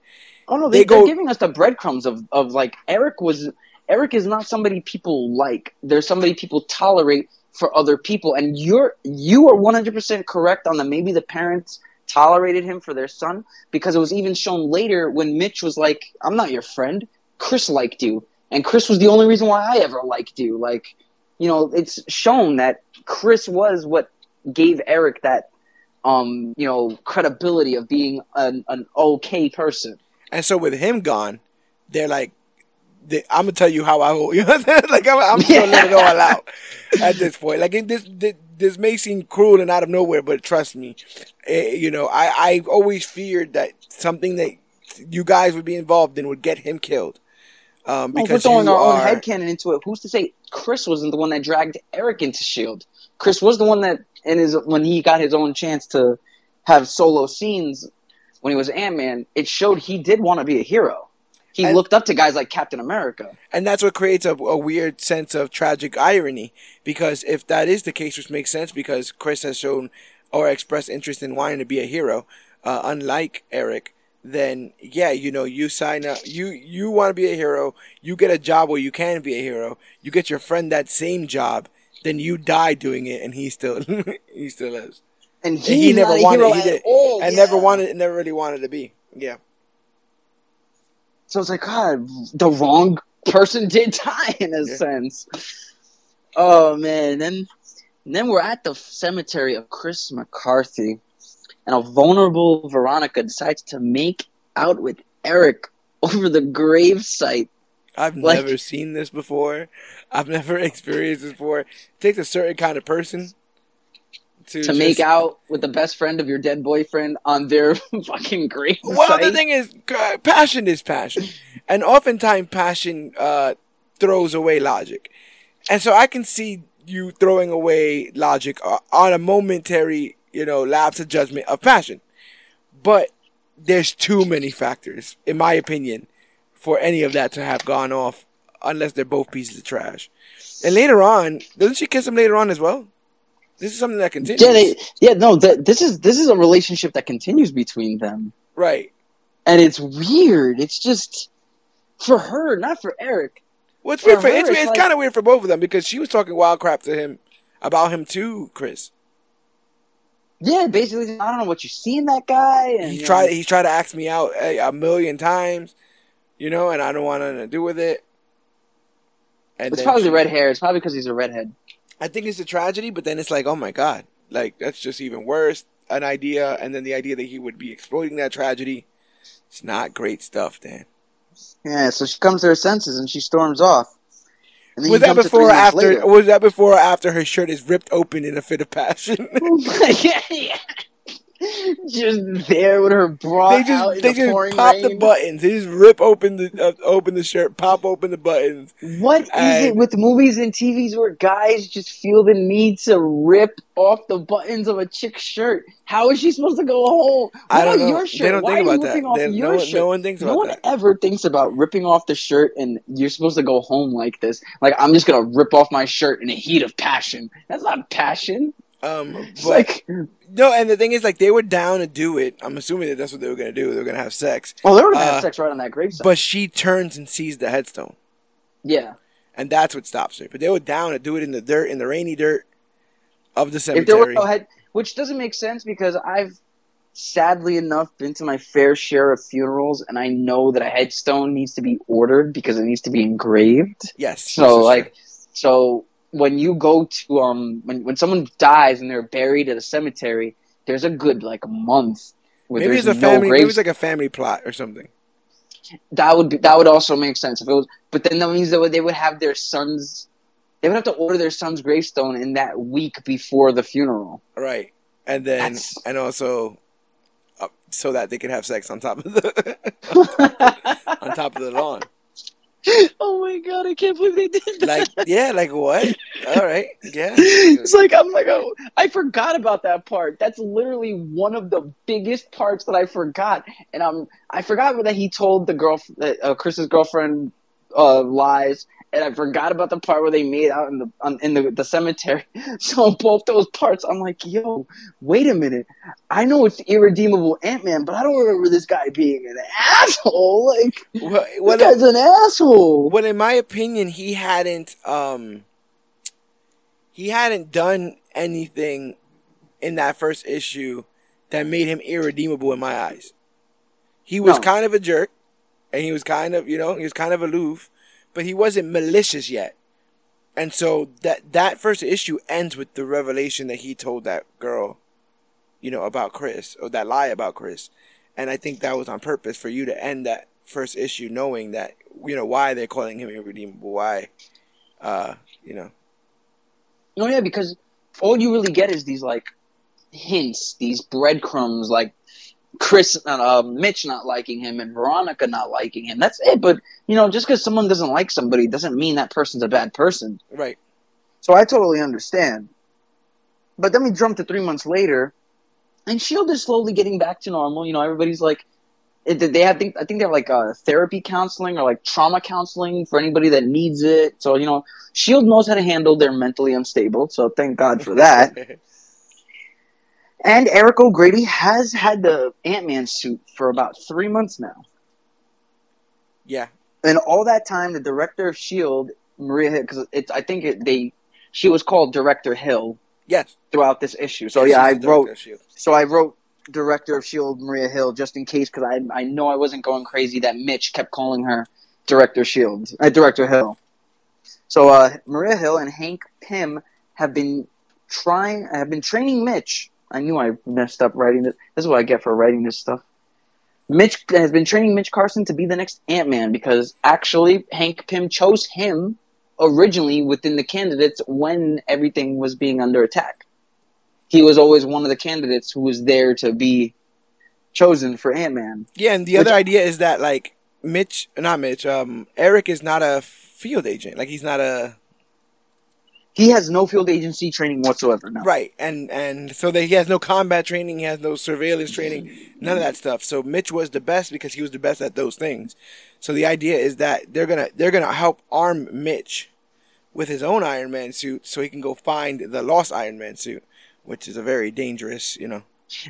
Oh no, they, they go, are giving us the breadcrumbs of of like Eric was Eric is not somebody people like. There's somebody people tolerate for other people, and you're you are 100% correct on that. Maybe the parents tolerated him for their son because it was even shown later when Mitch was like, "I'm not your friend. Chris liked you, and Chris was the only reason why I ever liked you." Like, you know, it's shown that Chris was what gave Eric that, um, you know, credibility of being an, an okay person. And so with him gone, they're like, I'm gonna tell you how I hold. You know what I'm Like I'm, I'm just gonna let it all out at this point. Like this, this, this may seem cruel and out of nowhere, but trust me, it, you know, I I always feared that something that you guys would be involved in would get him killed. Um, because we're throwing our are... own headcanon into it. Who's to say Chris wasn't the one that dragged Eric into Shield? Chris was the one that, in his when he got his own chance to have solo scenes when he was Ant Man, it showed he did want to be a hero he and, looked up to guys like Captain America. And that's what creates a, a, weird sense of tragic irony. Because if that is the case, which makes sense because Chris has shown or expressed interest in wanting to be a hero, uh, unlike Eric, then yeah, you know, you sign up, you, you want to be a hero, you get a job where you can be a hero, you get your friend that same job, then you die doing it and he still, he still lives. And, and he never wanted, he did, all, and yeah. never wanted, never really wanted to be. Yeah. So it's like, God, the wrong person did die in a yeah. sense. Oh man, then then we're at the cemetery of Chris McCarthy, and a vulnerable Veronica decides to make out with Eric over the grave site. I've like, never seen this before. I've never experienced this before. It takes a certain kind of person to, to just... make out with the best friend of your dead boyfriend on their fucking grave. Well, site. the thing is, passion is passion, and oftentimes passion uh, throws away logic, and so I can see you throwing away logic uh, on a momentary, you know, lapse of judgment of passion, but there's too many factors, in my opinion, for any of that to have gone off unless they're both pieces of trash. And later on, doesn't she kiss him later on as well? This is something that continues. Yeah, they, yeah, no, this is this is a relationship that continues between them. Right. And it's weird. It's just for her, not for Eric. Well, it's for weird for, her, it's, it's, it's like, kind of weird for both of them because she was talking wild crap to him about him too, Chris. Yeah, basically, I don't know what you see in that guy. And, he tried. He tried to ask me out a, a, million times, you know, and I don't want nothing to do with it. And it's probably she, the red hair. It's probably because he's a redhead. I think it's a tragedy, but then it's like, oh my god, like that's just even worse. An idea, and then the idea that he would be exploiting that tragedy. It's not great stuff, Dan. Yeah, so she comes to her senses and she storms off. was that before or after? Was that before or after her shirt is ripped open in a fit of passion? Oh yeah, yeah just there with her bra they just they the just pop rain. the buttons. They just rip open the uh, open the shirt, pop open the buttons. What is it with movies and TVs where guys just feel the need to rip off the buttons of a chick's shirt? How is she supposed to go home? What I don't know. your shirt? They don't Why think about that. Off your no, one, shirt? no one thinks about that. No one ever thinks about ripping off the shirt and you're supposed to go home like this. Like I'm just gonna rip off my shirt in a heat of passion. That's not passion. Um, but, like no, and the thing is, like they were down to do it. I'm assuming that that's what they were gonna do. They were gonna have sex. Oh, they were gonna uh, have sex right on that gravesite. But she turns and sees the headstone. Yeah. and that's what stops her. But they were down to do it in the dirt, in the rainy dirt of the If there were cemetery. no head, which doesn't make sense because I've sadly enough been to my fair share of funerals, and I know that a headstone needs to be ordered because it needs to be engraved. yes. So like, true. so when you go to um when when someone dies and they're buried at a cemetery, there's a good like month where maybe there's it's a no family. Maybe graves. it's like a family plot or something. that would be, that would also make sense if it was. But then that means that they would have their sons. They would have to order their son's gravestone in that week before the funeral. Right. And then, That's- and also, uh, so that they could have sex on top of the on top of the lawn. oh my god, I can't believe they did that. Like, yeah, like what? All right, yeah. it's like I'm like oh I forgot about that part. That's literally one of the biggest parts that I forgot, and I'm I forgot that he told the girl that uh, Chris's girlfriend uh, lies, and I forgot about the part where they made out in the on, in the, the cemetery. So both those parts, I'm like, yo, wait a minute. I know it's irredeemable Ant Man, but I don't remember this guy being an asshole. Like Well, this guy's an asshole. well, in my opinion, he hadn't um he hadn't done anything in that first issue that made him irredeemable in my eyes. He was No. kind of a jerk, and he was kind of you know he was kind of aloof, but he wasn't malicious yet. And so that that first issue ends with the revelation that he told that girl, you know, about Chris or that lie about Chris, and I think that was on purpose for you to end that first issue knowing that you know why they're calling him irredeemable, why, uh, you know, No, yeah, because all you really get is these like hints, these breadcrumbs, like Chris, uh, Mitch not liking him and Veronica not liking him. That's it. But you know, just because someone doesn't like somebody doesn't mean that person's a bad person. right, So I totally understand. But then we jump to three months later, and Shield is slowly getting back to normal. You know, everybody's like, they have, I think they have like uh, therapy counseling or like trauma counseling for anybody that needs it. So you know, Shield knows how to handle their mentally unstable. So thank God for that. And Eric O'Grady has had the Ant Man suit for about three months now. yeah, And all that time, the director of Shield, Maria Hill, because it's I think it, they she was called Director Hill yes. throughout this issue. So Yes, yeah, I wrote director of S.H.I.E.L.D.. so I wrote Director of Shield Maria Hill just in case because I I know I wasn't going crazy that Mitch kept calling her Director Shield, uh, Director Hill. So uh, Maria Hill and Hank Pym have been trying have been training Mitch. I knew I messed up writing this. This is what I get for writing this stuff. Mitch has been training Mitch Carson to be the next Ant Man because actually Hank Pym chose him originally within the candidates when everything was being under attack. He was always one of the candidates who was there to be chosen for Ant Man. Yeah, and the Which- other idea is that like Mitch, not Mitch, um, Eric is not a field agent. Like he's not a He has no field agency training whatsoever now. right, and and so that he has no combat training, he has no surveillance training, none of that stuff. So Mitch was the best because he was the best at those things. So the idea is that they're gonna they're gonna help arm Mitch with his own Iron Man suit, so he can go find the lost Iron Man suit, which is a very dangerous, you know.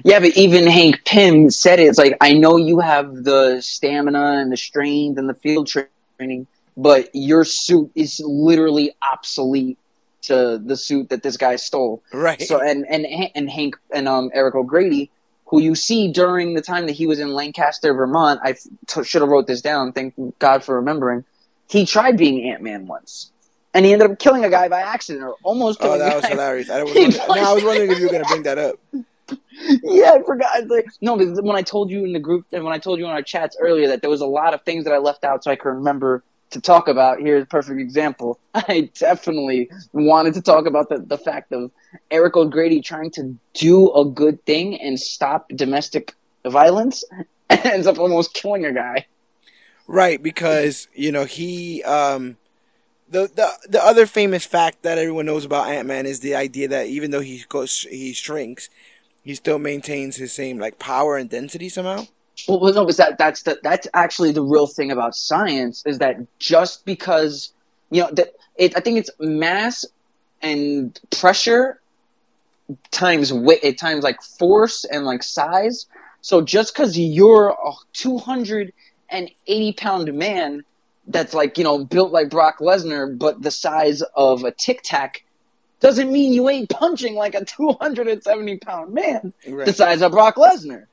Yeah, but even Hank Pym said it. It's like I know you have the stamina and the strength and the field training, but your suit is literally obsolete to the suit that this guy stole. Right. So and and and Hank and um Eric O'Grady, who you see during the time that he was in Lancaster, Vermont. I t- should have wrote this down. Thank God for remembering. He tried being Ant Man once, and he ended up killing a guy by accident, or almost oh, killing a that was hilarious. I was wondering, no, I was wondering if you were gonna bring that up. yeah, I forgot. Like, no, because when I told you in the group, and when I told you in our chats earlier that there was a lot of things that I left out so I could remember to talk about. Here's a perfect example. I definitely wanted to talk about the, the fact of Eric O'Grady trying to do a good thing and stop domestic violence and ends up almost killing a guy. Right, because you know he um the the the other famous fact that everyone knows about Ant Man is the idea that even though he goes he shrinks, he still maintains his same like power and density somehow. Well, no, because that that's the that's actually the real thing about science is that just because you know that it, I think it's mass and pressure times weight it times like force and like size. So just because you're a two hundred and eighty pound man that's like you know built like Brock Lesnar, but the size of a Tic Tac, doesn't mean you ain't punching like a 270 pound man Right. the size of Brock Lesnar.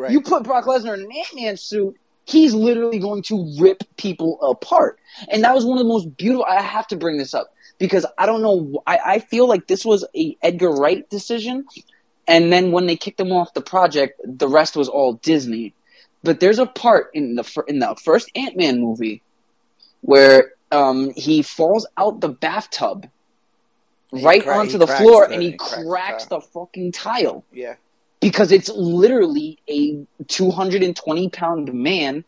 Right. You put Brock Lesnar in an Ant Man suit, he's literally going to rip people apart. And that was one of the most beautiful. I have to bring this up because I don't know. I, I feel like this was a Edgar Wright decision, and then when they kicked him off the project, the rest was all Disney. But there's a part in the in the first Ant Man movie where um, he falls out the bathtub. He Right cra- onto the floor, the- and he he cracks the cracks tile. the fucking tile yeah. Because it's literally a 220 pound man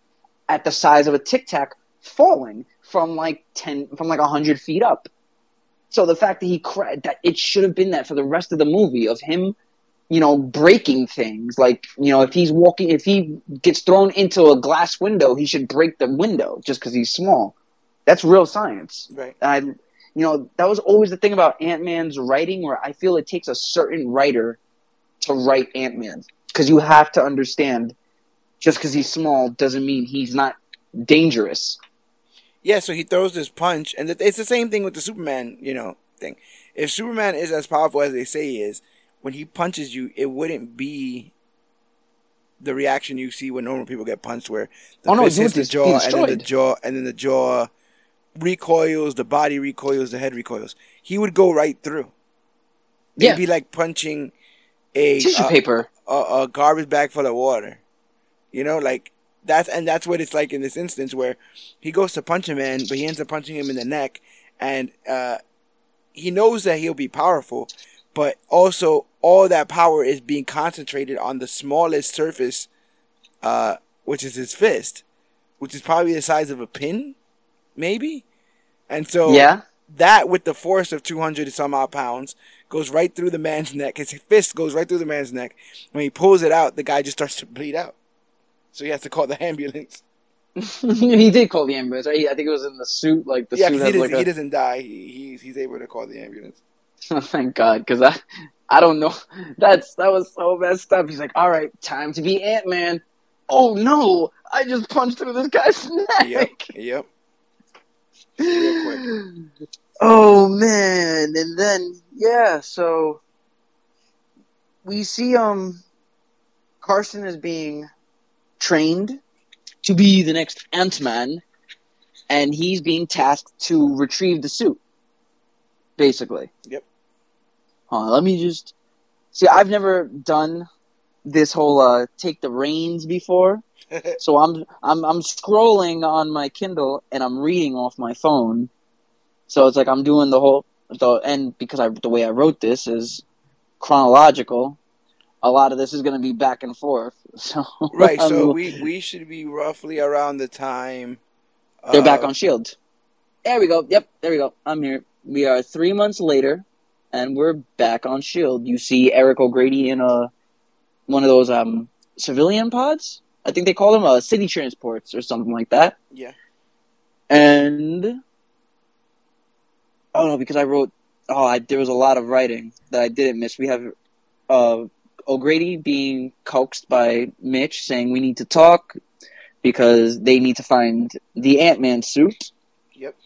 at the size of a tic tac falling from like 10 from like 100 feet up. So the fact that he cra- that it should have been that for the rest of the movie of him you know breaking things like you know if he's walking if he gets thrown into a glass window he should break the window just because he's small. That's real science. Right. and I, you know, that was always the thing about Ant Man's writing, where I feel it takes a certain writer to write Ant Man, because you have to understand, just because he's small doesn't mean he's not dangerous. Yeah, so he throws this punch, and it's the same thing with the Superman, you know, thing. If Superman is as powerful as they say he is, when he punches you, it wouldn't be the reaction you see when normal people get punched, where the Oh, no, fist hits the jaw, and then the jaw, and then the jaw recoils, the body recoils, the head recoils. He would go right through. It'd Yeah. be like punching a Tissue a- paper. a, a garbage bag full of water. You know, like that's and that's what it's like in this instance where he goes to punch a man, but he ends up punching him in the neck, and uh, he knows that he'll be powerful, but also all that power is being concentrated on the smallest surface, uh, which is his fist, which is probably the size of a pin, maybe, and so yeah, that with the force of 200 and some odd pounds goes right through the man's neck. His fist goes right through the man's neck. When he pulls it out, the guy just starts to bleed out. So he has to call the ambulance. he did call the ambulance. Right? I think it was in the suit. Like the yeah, suit he, doesn't, like he doesn't die. He, he's, he's able to call the ambulance. Oh, thank God, because I, I don't know. That's that was so messed up. He's like, all right, time to be Ant Man. Oh no! I just punched through this guy's neck. Yep, yep. Oh man, and then yeah, so we see um Carson is being trained to be the next Ant Man, and he's being tasked to retrieve the suit. Basically. Yep. Let me just see. I've never done this whole uh, take the reins before. So I'm I'm I'm scrolling on my Kindle and I'm reading off my phone. So it's like I'm doing the whole the and because I the way I wrote this is chronological. A lot of this is going to be back and forth. So right, so we, we should be roughly around the time. they're back on Shield. There we go. Yep, there we go. I'm here. We are three months later, and we're back on Shield. You see Eric O'Grady in a one of those um civilian pods. I think they call them uh, city transports or something like that. Yeah. And I don't know because I wrote oh I, there was a lot of writing that I didn't miss. We have uh, O'Grady being coaxed by Mitch saying we need to talk because they need to find the Ant Man suit. Yep.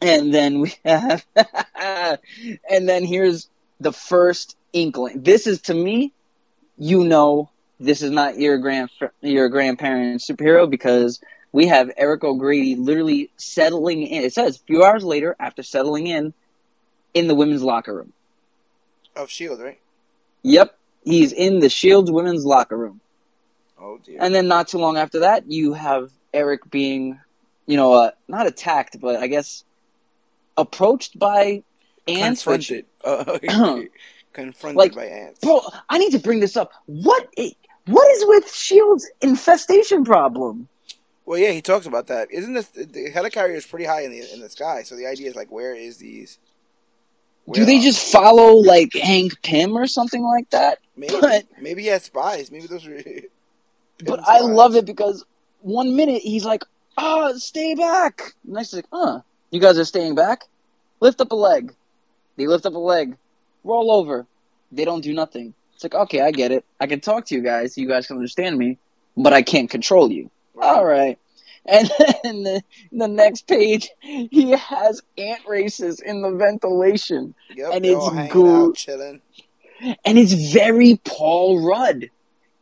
And then we have and then here's the first inkling. This is to me, you know, this is not your grand your grandparent superhero because we have Eric O'Grady literally settling in. It says a few hours later after settling in in the women's locker room. Of S.H.I.E.L.D., right? Yep, he's in the Shield's women's locker room. Oh, dear. And then not too long after that, you have Eric being, you know, uh, not attacked, but I guess approached by ants. which- confronted. Uh, confronted Like, by ants. bro, I need to bring this up. What? What is with Shield's infestation problem? Well, yeah, he talks about that. Isn't this the helicarrier is pretty high in the in the sky? So the idea is like, where is these? Do they just follow like Hank Pym or something like that? maybe but- maybe he has spies? Maybe those are. But I spies. love it because one minute he's like, "Ah, stay back." Next, he's like, "Huh, you guys are staying back? Lift up a leg." They lift up a leg, roll over. They don't do nothing. It's like, okay, I get it. I can talk to you guys. You guys can understand me, but I can't control you. All right. And then the, the next page, he has ant races in the ventilation, Yep, And it's good. chilling. and it's very Paul Rudd.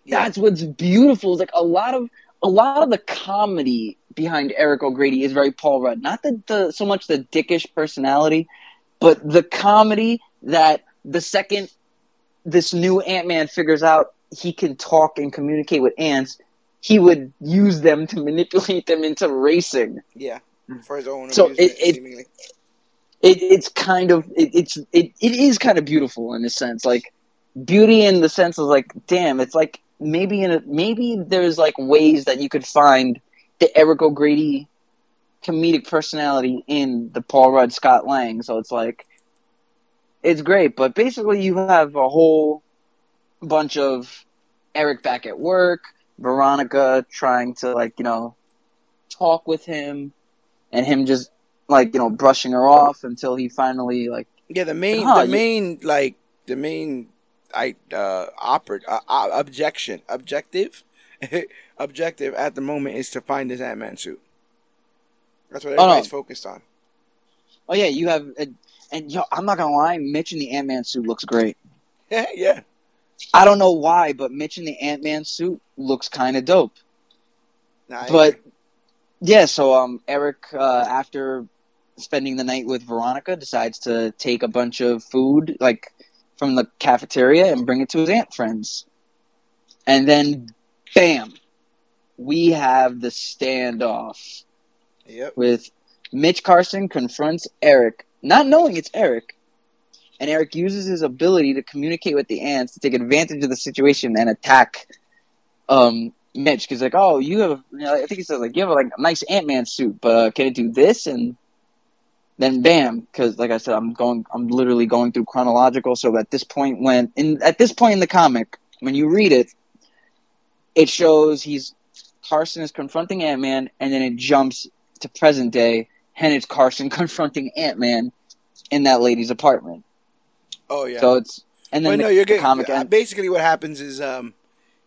Yeah. That's what's beautiful. Is like a lot of a lot of the comedy behind Eric O'Grady is very Paul Rudd. Not the, the so much the dickish personality, but the comedy that the second this new Ant Man figures out he can talk and communicate with ants, he would use them to manipulate them into racing. Yeah, for his own So it- it- seemingly. It, it's kind of it, it's it, it is kind of beautiful in a sense, like beauty in the sense of like, damn, it's like maybe in a maybe there's like ways that you could find the Eric O'Grady comedic personality in the Paul Rudd Scott Lang. So it's like it's great, but basically you have a whole bunch of Eric back at work, Veronica trying to like, you know, talk with him and him just like, you know, brushing her off until he finally like Yeah, the main, the you- main, like the main, I uh, oper- uh, uh, objection, objective, objective at the moment is to find this Ant Man suit. That's what Oh, no. everybody's focused on. Oh yeah, you have and, yo, I'm not gonna lie, Mitch in the Ant Man suit looks great. Yeah, yeah, I don't know why, but Mitch in the Ant Man suit looks kind of dope. Nah, But yeah, so um, Eric uh, after spending the night with Veronica decides to take a bunch of food like from the cafeteria and bring it to his ant friends, and then bam, we have the standoff. Yep, with Mitch Carson confronts Eric, not knowing it's Eric. And Eric uses his ability to communicate with the ants to take advantage of the situation and attack um, Mitch. Because like, oh, you have, you know, I think he says like, you have like a nice Ant Man suit, but uh, can it do this? And then bam, because like I said, I'm going, I'm literally going through chronological. So at this point, when in at this point in the comic, when you read it, it shows he's Carson is confronting Ant Man, and then it jumps to present day, and it's Carson confronting Ant Man in that lady's apartment. oh yeah. So it's and then Well, the, no, you're the getting. comic ends. basically, what happens is um,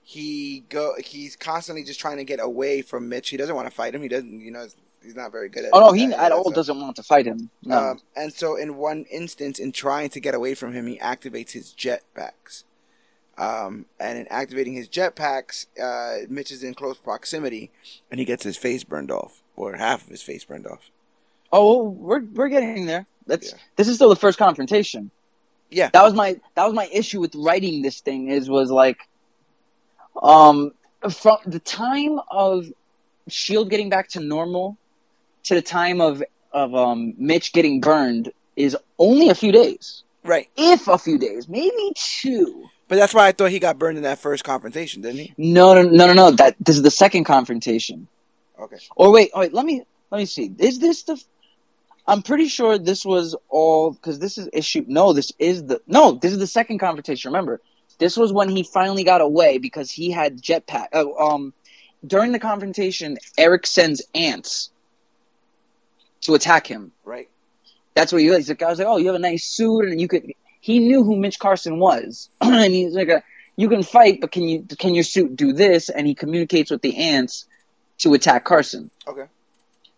he go. He's constantly just trying to get away from Mitch. He doesn't want to fight him. He doesn't. You know, he's not very good at. Oh no, he at, all stuff. doesn't want to fight him. No. Um, and so, in one instance, in trying to get away from him, he activates his jetpacks. Um, and in activating his jetpacks, uh, Mitch is in close proximity, and he gets his face burned off, or half of his face burned off. Oh, we're we're getting there. That's Yeah. this is still the first confrontation. Yeah. That was my that was my issue with writing this thing is was like, um, from the time of Shield getting back to normal to the time of of um Mitch getting burned is only a few days, Right. if a few days, maybe two. But that's why I thought he got burned in that first confrontation, didn't he? No, no, no, no, no. That this is the second confrontation. Okay. Or wait, oh, wait. Let me let me see. Is this the? I'm pretty sure this was all because this is issue. No, this is the no. This is the second confrontation. Remember, this was when he finally got away because he had jetpack. Uh, um, during the confrontation, Eric sends ants to attack him. Right. That's what he was. He's like, I was like, oh, you have a nice suit, and you could. He knew who Mitch Carson was, and he's like, a, you can fight, but can you can your suit do this? And he communicates with the ants to attack Carson Okay.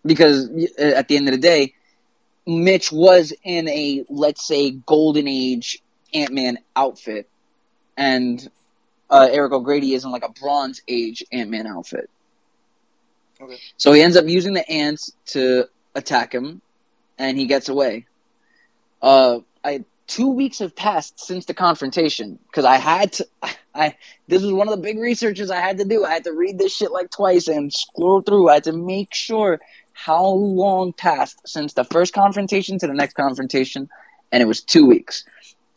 because uh, at the end of the day, Mitch was in a let's say golden age Ant Man outfit, and uh, Eric O'Grady is in like a bronze age Ant Man outfit. Okay. So he ends up using the ants to attack him, and he gets away. Uh, I two weeks have passed since the confrontation because I had to. I this was one of the big researches I had to do. I had to read this shit like twice and scroll through. I had to make sure how long passed since the first confrontation to the next confrontation, and it was two weeks.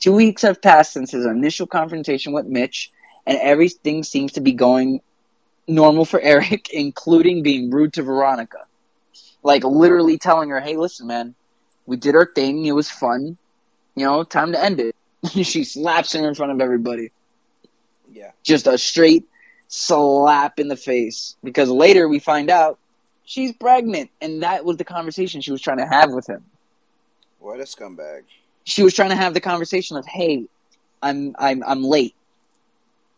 Two weeks have passed since his initial confrontation with Mitch, and everything seems to be going normal for Eric, including being rude to Veronica. Like literally telling her, "Hey, listen, man, we did our thing. It was fun. You know, time to end it." she slaps her in front of everybody. Yeah. Just a straight slap in the face. Because later we find out she's pregnant, and that was the conversation she was trying to have with him. What a scumbag. She was trying to have the conversation of, "Hey, I'm I'm I'm late,"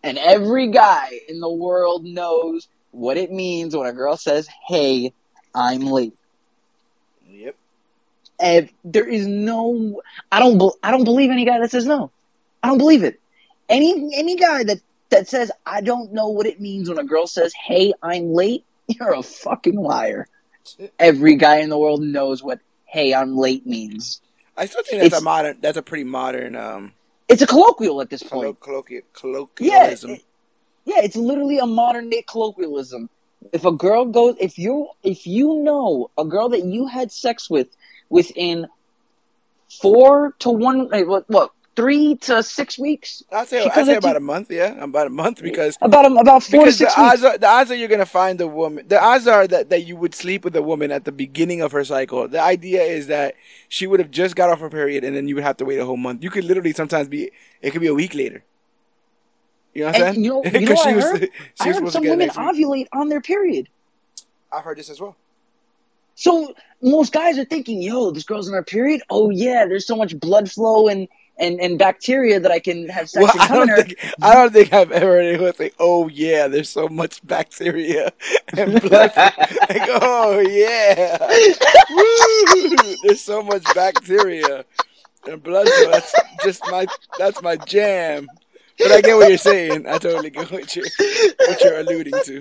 and every guy in the world knows what it means when a girl says, "Hey, I'm late." Yep. And there is no, I don't, I don't believe any guy that says no. I don't believe it. Any any guy that that says I don't know what it means when a girl says, "Hey, I'm late," you're a fucking liar. Every guy in the world knows what "Hey, I'm late" means. I still think that's It's- a modern. That's a pretty modern um It's a colloquial at this point. colloquial Yeah, colloquialism. it- yeah, it's literally a modern day colloquialism. If a girl goes, if you if you know a girl that you had sex with within four to one, eh, what what three to six weeks, I'd say I'd say about a month. Yeah, about a month because about a- about four because to the six weeks. odds are the odds are you're gonna find a woman. The odds are that that you would sleep with a woman at the beginning of her cycle. The idea is that she would have just got off her period and then you would have to wait a whole month. You could literally sometimes be. It could be a week later. You know what I'm And saying? you know- you know she I was heard? she I was heard some women ovulate on their period. I've heard this as well. So most guys are thinking, "Yo, this girl's on her period. Oh yeah, there's so much blood flow and and, and bacteria that I can have sex Well, I don't think I don't think I've ever heard anyone say, "Oh yeah, there's so much bacteria and blood." like, oh yeah, there's so much bacteria and blood. flow. That's just my that's my jam. But I get what you're saying. I totally get what you're what you're alluding to.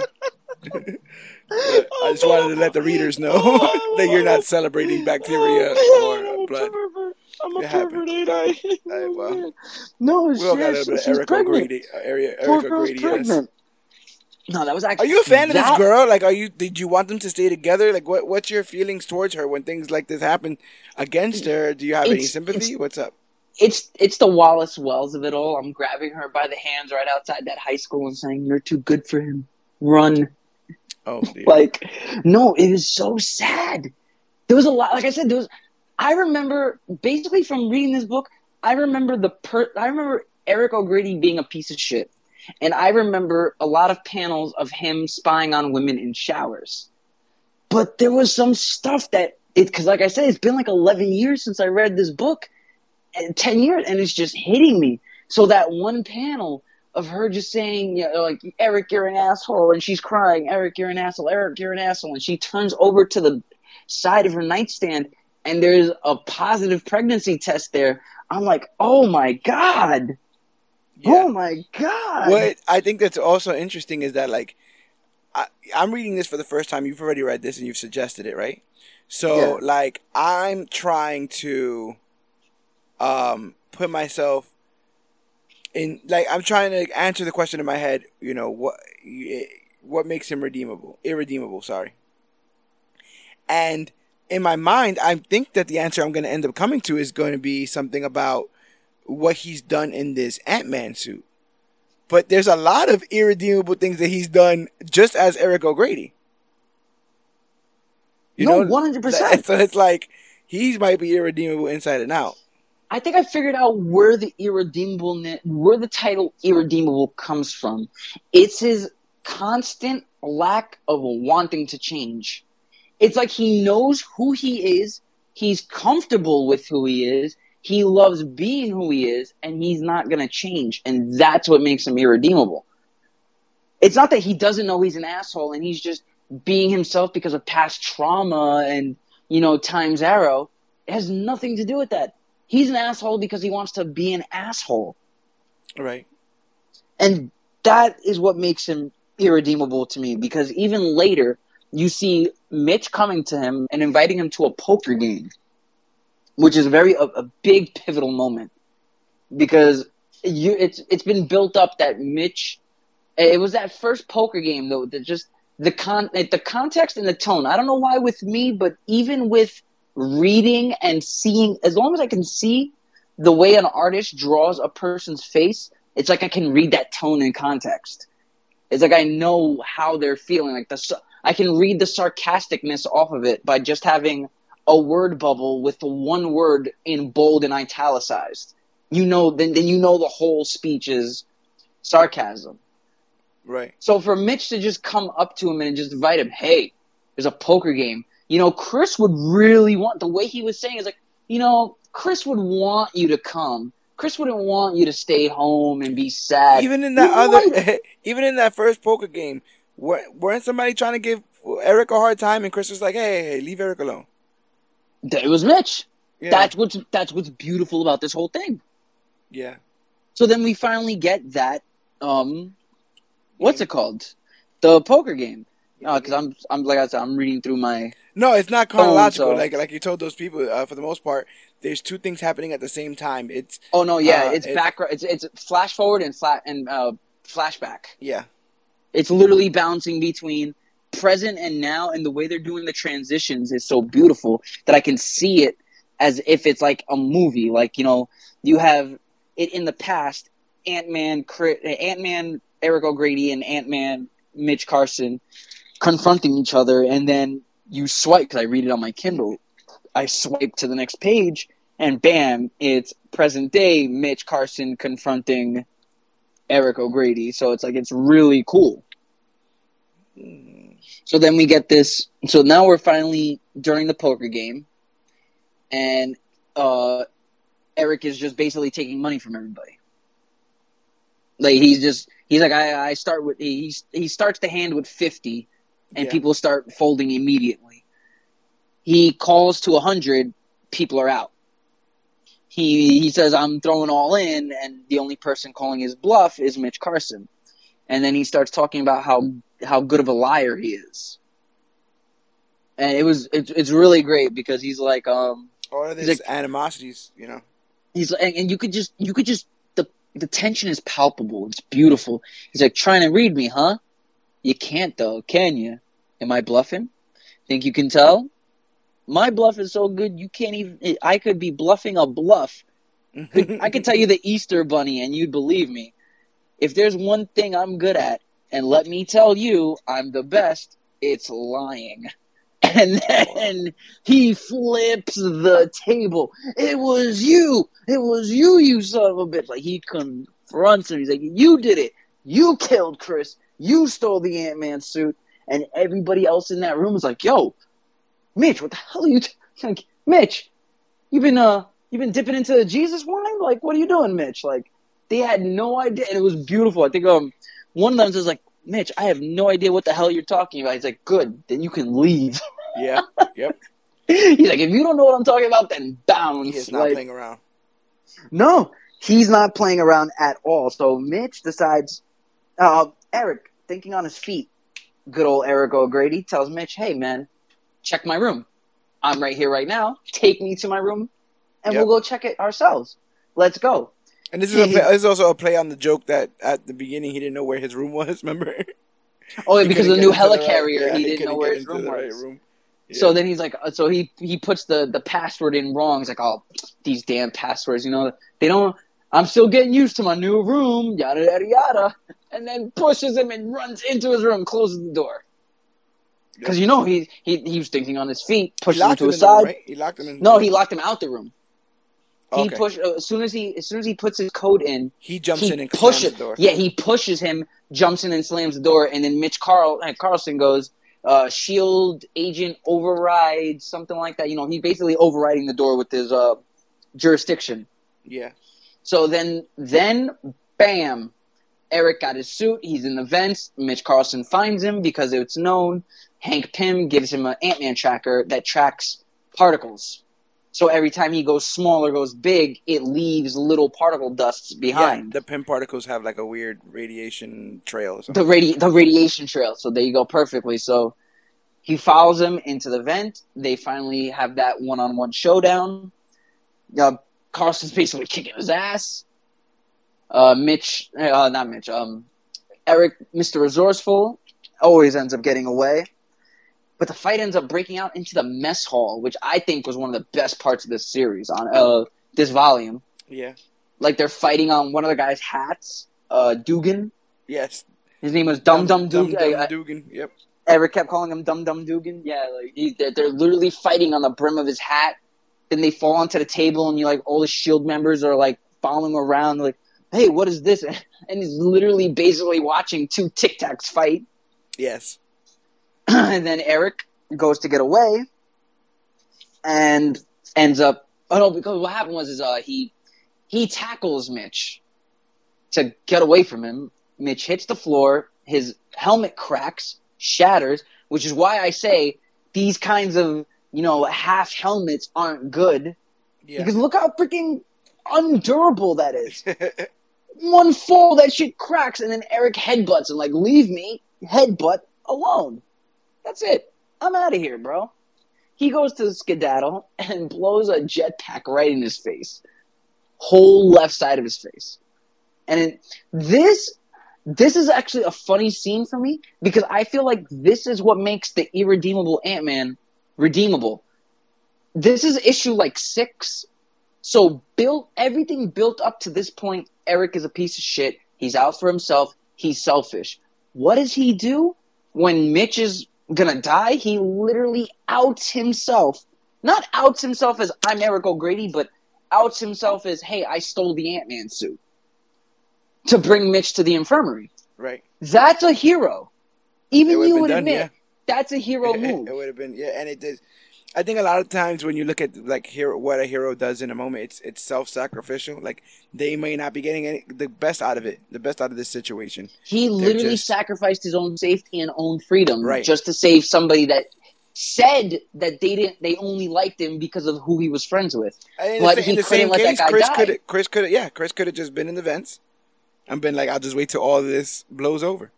I just wanted to let the readers know that you're not celebrating bacteria or blood. I'm a It happened. pervert, ain't I? Hey, well, no, We all got a she's, little bit of Eric pregnant. O'Grady. Uh, area, Poor Eric girl's O'Grady. Yes. pregnant. No, that was actually. Are you a fan of this girl? Like, are you? Did you want them to stay together? Like, what? What's your feelings towards her when things like this happen against her? Do you have any sympathy? What's up? It's it's the Wallace Wells of it all. I'm grabbing her by the hands right outside that high school and saying, "You're too good for him. Run." Oh, dear. Like, no, it was so sad. There was a lot. Like I said, there was. I remember basically from reading this book. I remember the per. I remember Eric O'Grady being a piece of shit, and I remember a lot of panels of him spying on women in showers. But there was some stuff that it because, like I said, it's been like eleven years since I read this book, and ten years, and it's just hitting me. So that one panel of her just saying, you know, like, Eric, you're an asshole, and she's crying, Eric, you're an asshole, Eric, you're an asshole, and she turns over to the side of her nightstand, and there's a positive pregnancy test there. I'm like, oh my god, yeah. oh my god. What I think that's also interesting is that like I, I'm reading this for the first time. You've already read this and you've suggested it, right? So Yeah. like I'm trying to um put myself in like I'm trying to answer the question in my head. You know what what makes him redeemable? Irredeemable. Sorry. And in my mind, I think that the answer I'm going to end up coming to is going to be something about what he's done in this Ant Man suit. But there's a lot of irredeemable things that he's done just as Eric O'Grady. You No, 100%. So it's like he might be irredeemable inside and out. I think I figured out where the irredeemable, where the title irredeemable comes from. It's his constant lack of wanting to change. It's like he knows who he is, he's comfortable with who he is, he loves being who he is, and he's not going to change. And that's what makes him irredeemable. It's not that he doesn't know he's an asshole and he's just being himself because of past trauma and, you know, times arrow. It has nothing to do with that. He's an asshole because he wants to be an asshole. Right. And that is what makes him irredeemable to me because even later, you see Mitch coming to him and inviting him to a poker game, which is very a, a big pivotal moment because you it's it's been built up that Mitch it was that first poker game though that just the con the context and the tone. I don't know why with me, but even with reading and seeing, as long as I can see the way an artist draws a person's face, it's like I can read that tone and context. It's like I know how they're feeling. Like the I can read the sarcasticness off of it by just having a word bubble with the one word in bold and italicized. You know, then then you know the whole speech is sarcasm. Right. So for Mitch to just come up to him and just invite him, hey, there's a poker game. You know, Chris would really want the way he was saying is like, you know, Chris would want you to come. Chris wouldn't want you to stay home and be sad. Even in that other, even in that first poker game, Weren't weren't somebody trying to give Eric a hard time, and Chris was like, "Hey, hey, hey leave Eric alone." It was Mitch. Yeah, That's what's that's what's beautiful about this whole thing. yeah. So then we finally get that um what's it called? The poker game. No, because I'm I'm like I said, I'm reading through my No, it's not chronological. so- like like you told those people. Uh, for the most part, there's two things happening at the same time. It's Oh no, yeah, Uh, it's it's- background it's it's flash forward and flat and uh flashback. yeah, It's literally bouncing between present and now and the way they're doing the transitions is so beautiful that I can see it as if it's like a movie. Like, you know, you have it in the past, Ant Man Ant Man Eric O'Grady and Ant Man Mitch Carson confronting each other and then you swipe because I read it on my Kindle. I swipe to the next page and bam, it's present day Mitch Carson confronting Eric O'Grady. So it's like it's really cool. So then we get this. So now we're finally during the poker game, and uh, Eric is just basically taking money from everybody. Like he's just he's like I I start with he he starts the hand with fifty, and Yeah. people start folding immediately. He calls to a hundred, people are out. He he says I'm throwing all in, and the only person calling his bluff is Mitch Carson, and then he starts talking about how how good of a liar he is. And it was it's it's really great because he's like um all of He's this like- animosities, you know. he's and, and you could just you could just the the tension is palpable. It's beautiful. He's like trying to read me, huh? You can't though, can you? Am I bluffing? Think you can tell? My bluff is so good you can't even. I could be bluffing a bluff. I could tell you the Easter Bunny and you'd believe me. If there's one thing I'm good at, and let me tell you, I'm the best, it's lying. And then he flips the table. It was you. It was you, you son of a bitch. Like he confronts him. He's like, You did it. You killed Chris. You stole the Ant Man suit. And everybody else in that room is like, Yo, Mitch, what the hell are you like, Mitch, you've been uh you've been dipping into the Jesus wine? Like, what are you doing, Mitch? Like they had no idea and it was beautiful. I think um one of them was like, Mitch, I have no idea what the hell you're talking about. He's like, Good, then you can leave. yeah, yep. He's like, if you don't know what I'm talking about, then bounce. He's not Like, playing around. no, he's not playing around at all. So Mitch decides, uh, Eric, thinking on his feet, good old Eric O'Grady tells Mitch, hey, man, check my room. I'm right here right now. Take me to my room, and Yep. we'll go check it ourselves. Let's go. And this is a play, this is also a play on the joke that at the beginning he didn't know where his room was. Remember? Oh, He because of the new get into right- helicarrier, yeah, he didn't know where his room the right was. room. So then he's like, uh, so he he puts the the password in wrong. He's like, oh, these damn passwords, you know, they don't. I'm still getting used to my new room, yada yada yada, and then pushes him and runs into his room, closes the door. Because you know he, he he was thinking on his feet, he pushed him locked to him his the room, side. right? He locked him in. No, he locked him out the room. He Okay. pushed uh, as soon as he as soon as he puts his code in, He jumps he in and pushes. slams the door. Yeah, he pushes him, jumps in and slams the door, and then Mitch Carl uh, Carlson goes, uh, "Shield agent override," something like that. You know, he's basically overriding the door with his uh, jurisdiction. Yeah. So then, then, bam, Eric got his suit. He's in the vents. Mitch Carlson finds him because it's known. Hank Pym gives him an Ant Man tracker that tracks particles. So every time he goes small or goes big, it leaves little particle dusts behind. Yeah, the Pym particles have like a weird radiation trail or something. the radi- the radiation trail. So there you go, perfectly. So he follows him into the vent. They finally have that one on one showdown. Uh, Carson's basically kicking his ass. Uh, Mitch, uh, not Mitch. Um, Eric, Mr. Resourceful, always ends up getting away. But the fight ends up breaking out into the mess hall, which I think was one of the best parts of this series on uh, this volume. yeah. Like they're fighting on one of the guy's hats, uh, Dugan. Yes. His name was Dum Dum Dugan. Dum I- I- Dugan. Yep. Eric kept calling him Dum Dum Dugan. Yeah, like he, they're, they're literally fighting on the brim of his hat. Then they fall onto the table, and you like all the Shield members are like following around, like, "Hey, what is this?" And he's literally basically watching two Tic Tacs fight. Yes. and then Eric goes to get away, and ends up. Oh no! Because what happened was is uh he he tackles Mitch to get away from him. Mitch hits the floor. his helmet cracks, shatters, which is why I say these kinds of you know half helmets aren't good Yeah. because look how freaking undurable that is. One fall, that shit cracks, and then Eric headbutts and like, leave me headbutt alone. That's it. I'm out of here, bro. He goes to the skedaddle and blows a jetpack right in his face, whole left side of his face. And this, this is actually a funny scene for me because I feel like this is what makes the irredeemable Ant Man redeemable. This is issue like six so built everything built up to this point, Eric is a piece of shit. He's out for himself. He's selfish. What does he do when Mitch is gonna die? He literally outs himself. Not outs himself as I'm Eric O'Grady, but outs himself as, hey, I stole the Ant Man suit to bring Mitch to the infirmary. right. That's a hero. Even you would done, admit yeah. that's a hero move. it, move. would have been yeah, and it does. I think a lot of times when you look at like hero, what a hero does in a moment, it's it's self-sacrificial. Like they may not be getting any, the best out of it, the best out of this situation. He literally just- sacrificed his own safety and own freedom Right. just to save somebody that said that they didn't they only liked him because of who he was friends with. And But the, he in the couldn't same let that case, guy Chris die. could Chris could yeah, Chris could have just been in the vents and been like, I'll just wait till all this blows over.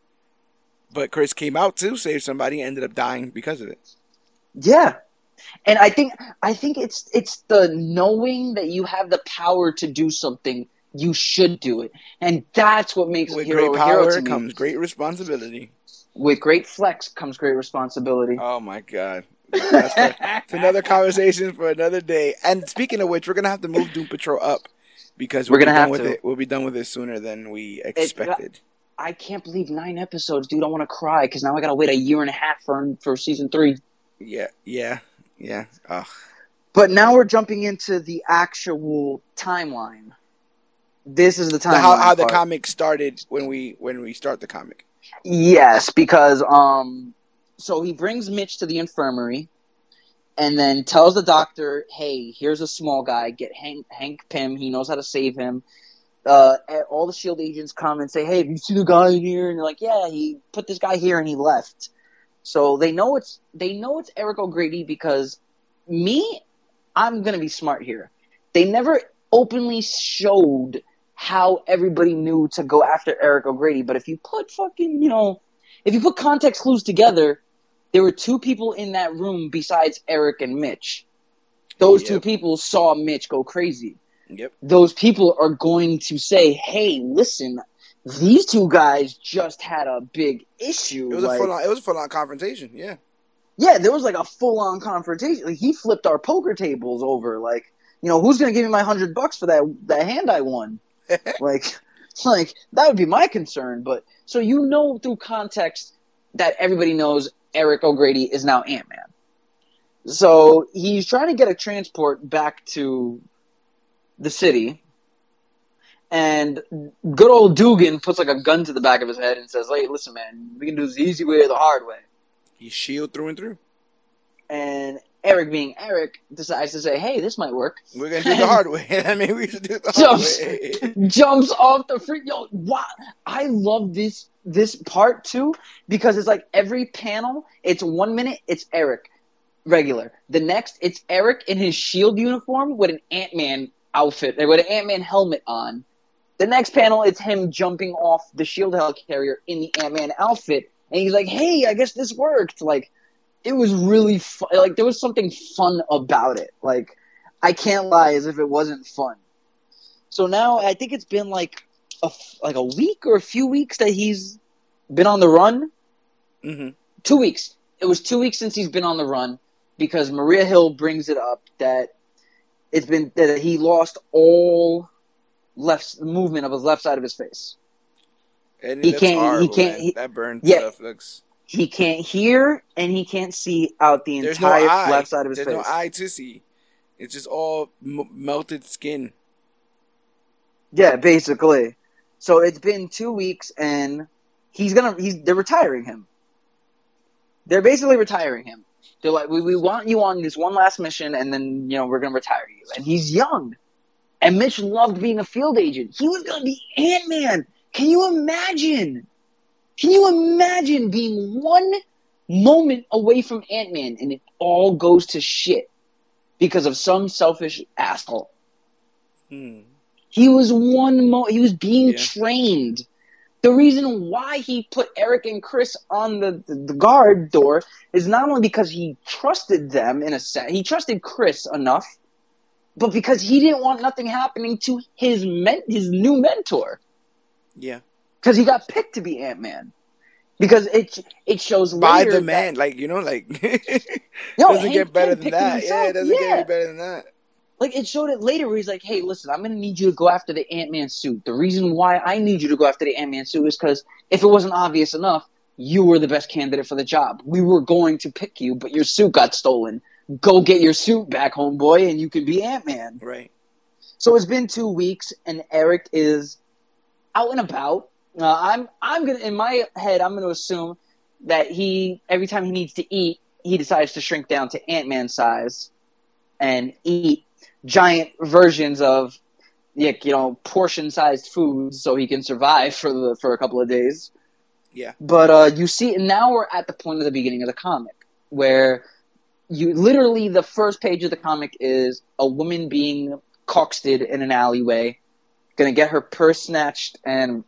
But Chris came out to save somebody and ended up dying because of it. Yeah. And I think I think it's it's the knowing that you have the power to do something, you should do it. And that's what makes With a hero great a hero power me. comes great responsibility. With great flex comes great responsibility. Oh my god. That's for- It's another conversation for another day. And speaking of which, we're gonna have to move Doom Patrol up because We're we'll gonna done have with to. it. We'll be done with it sooner than we uh, expected. I can't believe nine episodes, dude. I want to cry because now I gotta wait a year and a half for for season three. Yeah, yeah, yeah. Ugh. But now we're jumping into the actual timeline. This is the timeline. how how the comic started when we when we start the comic. Yes, because um, so he brings Mitch to the infirmary, and then tells the doctor, "Hey, here's a small guy. Get Hank Hank Pym. He knows how to save him." Uh, all the Shield agents come and say, "Hey, have you seen the guy in here?" And they're like, "Yeah, he put this guy here and he left." So they know it's they know it's Eric O'Grady because me, I'm gonna be smart here. They never openly showed how everybody knew to go after Eric O'Grady, but if you put fucking, you know, if you put context clues together, there were two people in that room besides Eric and Mitch. Those two people saw Mitch go crazy. Yep. Those people are going to say, "Hey, listen, these two guys just had a big issue." It was like, a full on. It was a full on confrontation. Yeah. yeah, there was like a full on confrontation. Like, he flipped our poker tables over. Like, you know, who's gonna give me my hundred bucks for that that hand I won? like, like that would be my concern. But so you know through context that everybody knows Eric O'Grady is now Ant Man. So he's trying to get a transport back to the city. And good old Dugan puts like a gun to the back of his head and says, "Hey, listen, man, we can do this the easy way or the hard way." He's shield through and through. and Eric being Eric decides to say, "Hey, this might work." We're gonna do the hard way. I mean, we should do the hard Jumps, way. jumps off the free. Yo, wow! I love this this part too because it's like every panel. It's one minute. It's Eric, regular. The next, it's Eric in his shield uniform with an Ant Man outfit, with an Ant Man helmet on. The next panel, it's him jumping off the shield helicarrier in the Ant Man outfit, and he's like, "Hey, I guess this worked." Like, it was really fun. Like, there was something fun about it. Like, I can't lie as if it wasn't fun. So now I think it's been like a like a week or a few weeks that he's been on the run. hmm Two weeks. It was two weeks since he's been on the run because Maria Hill brings it up that it's been that he lost all left movement of his left side of his face. And He can't- he can't- he- that burn Yeah. stuff looks. He can't hear and he can't see out the There's no entire eye. left side of his There's face. no eye to see. It's just all m- melted skin. Yeah, basically. So it's been two weeks, and he's gonna he's they're retiring him. They're basically retiring him. They're like, we, we want you on this one last mission, and then you know we're gonna retire you. And he's young, and Mitch loved being a field agent. He was gonna be Ant Man. Can you imagine? Can you imagine being one moment away from Ant Man and it all goes to shit because of some selfish asshole? Hmm. He was one mo. He was being Yeah. trained. The reason why he put Eric and Chris on the, the, the guard door is not only because he trusted them in a sense, he trusted Chris enough, but because he didn't want nothing happening to his men, his new mentor, Yeah. because he got picked to be Ant Man. Because it it shows later. By the that- man, like you know, like No, doesn't Hank get better than that. Yeah, it doesn't get any better than that. like it showed it later where he's like, "Hey, listen, I'm gonna need you to go after the Ant Man suit. The reason why I need you to go after the Ant Man suit is because if it wasn't obvious enough, you were the best candidate for the job. We were going to pick you, but your suit got stolen. Go get your suit back, homeboy, and you can be Ant Man." Right. So it's been two weeks, and Eric is out and about. Uh, I'm I'm gonna in my head I'm gonna assume that he every time he needs to eat, he decides to shrink down to Ant Man size and eat giant versions of like you know portion sized foods so he can survive for the for a couple of days. Yeah. But uh, you see, now we're at the point of the beginning of the comic where you literally the first page of the comic is a woman being coxed in an alleyway, gonna get her purse snatched, and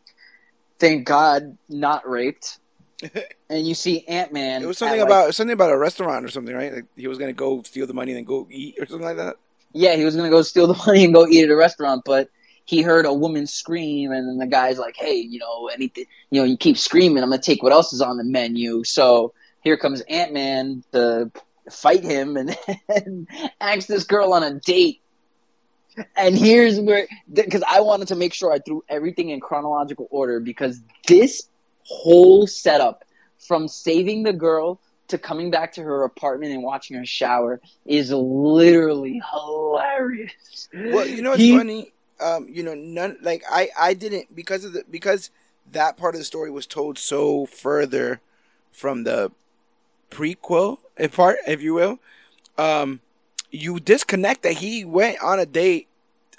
thank God not raped. and you see Ant Man. It was something about something about a restaurant or something, right? Like he was gonna go steal the money and then go eat or something like that. yeah, he was gonna go steal the money and go eat at a restaurant, but he heard a woman scream, and then the guy's like, "Hey, you know, anything, you know, you keep screaming, I'm gonna take what else is on the menu." So here comes Ant Man to fight him and, and ask this girl on a date. And here's where, because I wanted to make sure I threw everything in chronological order because this whole setup from saving the girl to coming back to her apartment and watching her shower is literally hilarious. Well, you know what's He- funny? Um, you know, none like I I didn't because of the because that part of the story was told so further from the prequel if part, if you will. Um, you disconnect that he went on a date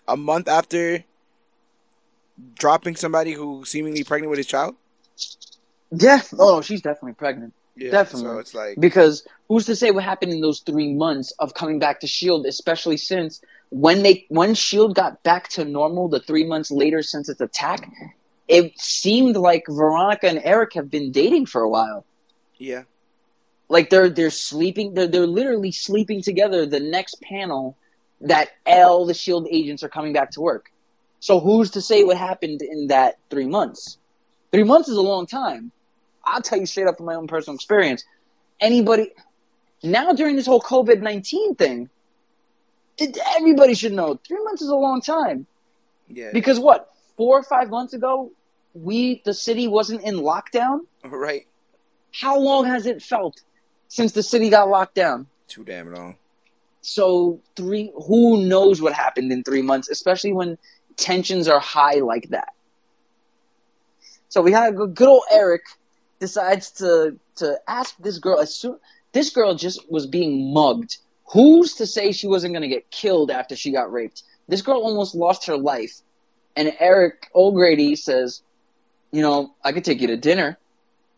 a month after dropping somebody who seemingly pregnant with his child. Yeah, oh she's definitely pregnant. Yeah, Definitely. So it's like Because who's to say what happened in those three months of coming back to Shield, especially since when they when Shield got back to normal, the three months later since its attack, it seemed like Veronica and Eric have been dating for a while. yeah, Like they're they're sleeping, they're they're literally sleeping together. The next panel that all the Shield agents are coming back to work. So who's to say what happened in that three months? Three months is a long time. I'll tell you straight up from my own personal experience. Anybody now during this whole COVID nineteen thing, it, everybody should know three months is a long time. yeah, Because what, four or five months ago, we the city wasn't in lockdown. right. How long has it felt since the city got locked down? Too damn long. So three who knows what happened in three months, especially when tensions are high like that. So we had a good old Eric decides to to ask this girl as soon this girl just was being mugged. Who's to say she wasn't gonna get killed after she got raped? This girl almost lost her life. And Eric O'Grady says, you know, I could take you to dinner.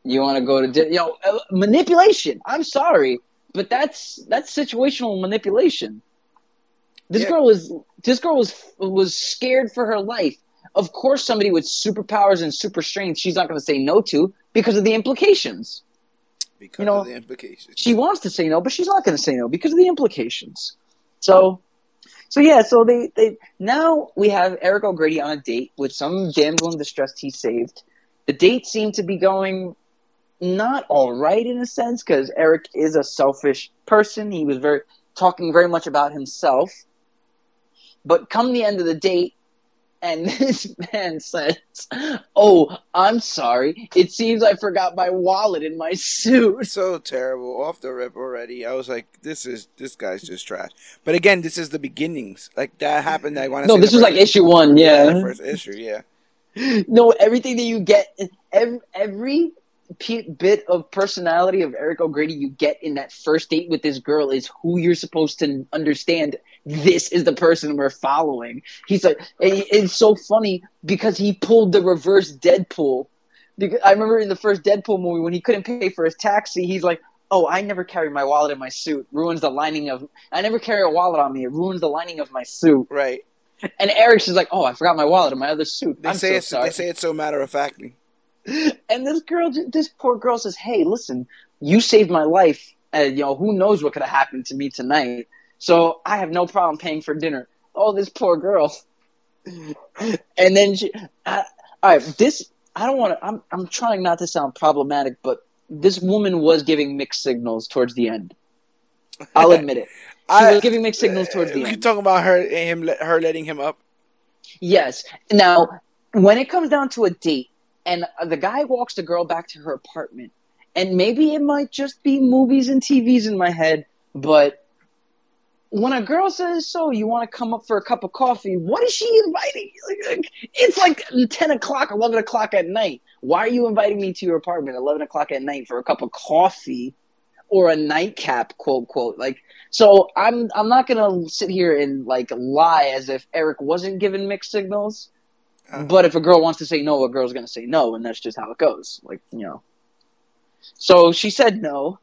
You want to go to? You know, uh, manipulation. I'm sorry, but that's that's situational manipulation. This Yeah. girl was this girl was was scared for her life. Of course, somebody with superpowers and super strength, she's not going to say no to because of the implications. Because You know, of the implications. She wants to say no, but she's not going to say no because of the implications. So, so yeah, so they, they now we have Eric O'Grady on a date with some damsel in distress he saved. The date seemed to be going not all right in a sense because Eric is a selfish person. He was very talking very much about himself. But come the end of the date, and this man says, "Oh, I'm sorry. It seems I forgot my wallet in my suit." so terrible off the rip already. I was like, this is this guy's just trash. But again, this is the beginnings. Like that happened. I want to. No, this was like issue one. Yeah. the first issue. Yeah, no, everything that you get, every, every p- bit of personality of Eric O'Grady you get in that first date with this girl is who you're supposed to understand. This is the person we're following. He's like, it's so funny because he pulled the reverse Deadpool, because I remember in the first Deadpool movie when he couldn't pay for his taxi, he's like, "Oh, I never carry my wallet in my suit. Ruins the lining of. I never carry a wallet on me. It ruins the lining of my suit." Right. And Eric's is like, "Oh, I forgot my wallet in my other suit. They I'm say so it's sorry." they say it so matter of factly. And this girl, this poor girl says, "Hey, listen, you saved my life, and you know who knows what could have happened to me tonight. So I have no problem paying for dinner." Oh, this poor girl. and then she, I, all right, this I don't want to. I'm I'm trying not to sound problematic, but this woman was giving mixed signals towards the end. I'll admit it. She I- was giving mixed signals towards the You end. talking about her him her letting him up? Yes. Now, when it comes down to a date, and the guy walks the girl back to her apartment, and maybe it might just be movies and TVs in my head, but when a girl says, "So you want to come up for a cup of coffee?" What is she inviting? It's like ten o'clock, eleven o'clock at night. Why are you inviting me to your apartment eleven o'clock at night for a cup of coffee or a nightcap? Quote quote. Like so, I'm I'm not gonna sit here and like lie as if Eric wasn't given mixed signals. Uh. But if a girl wants to say no, a girl's gonna say no, and that's just how it goes. Like you know. So she said no.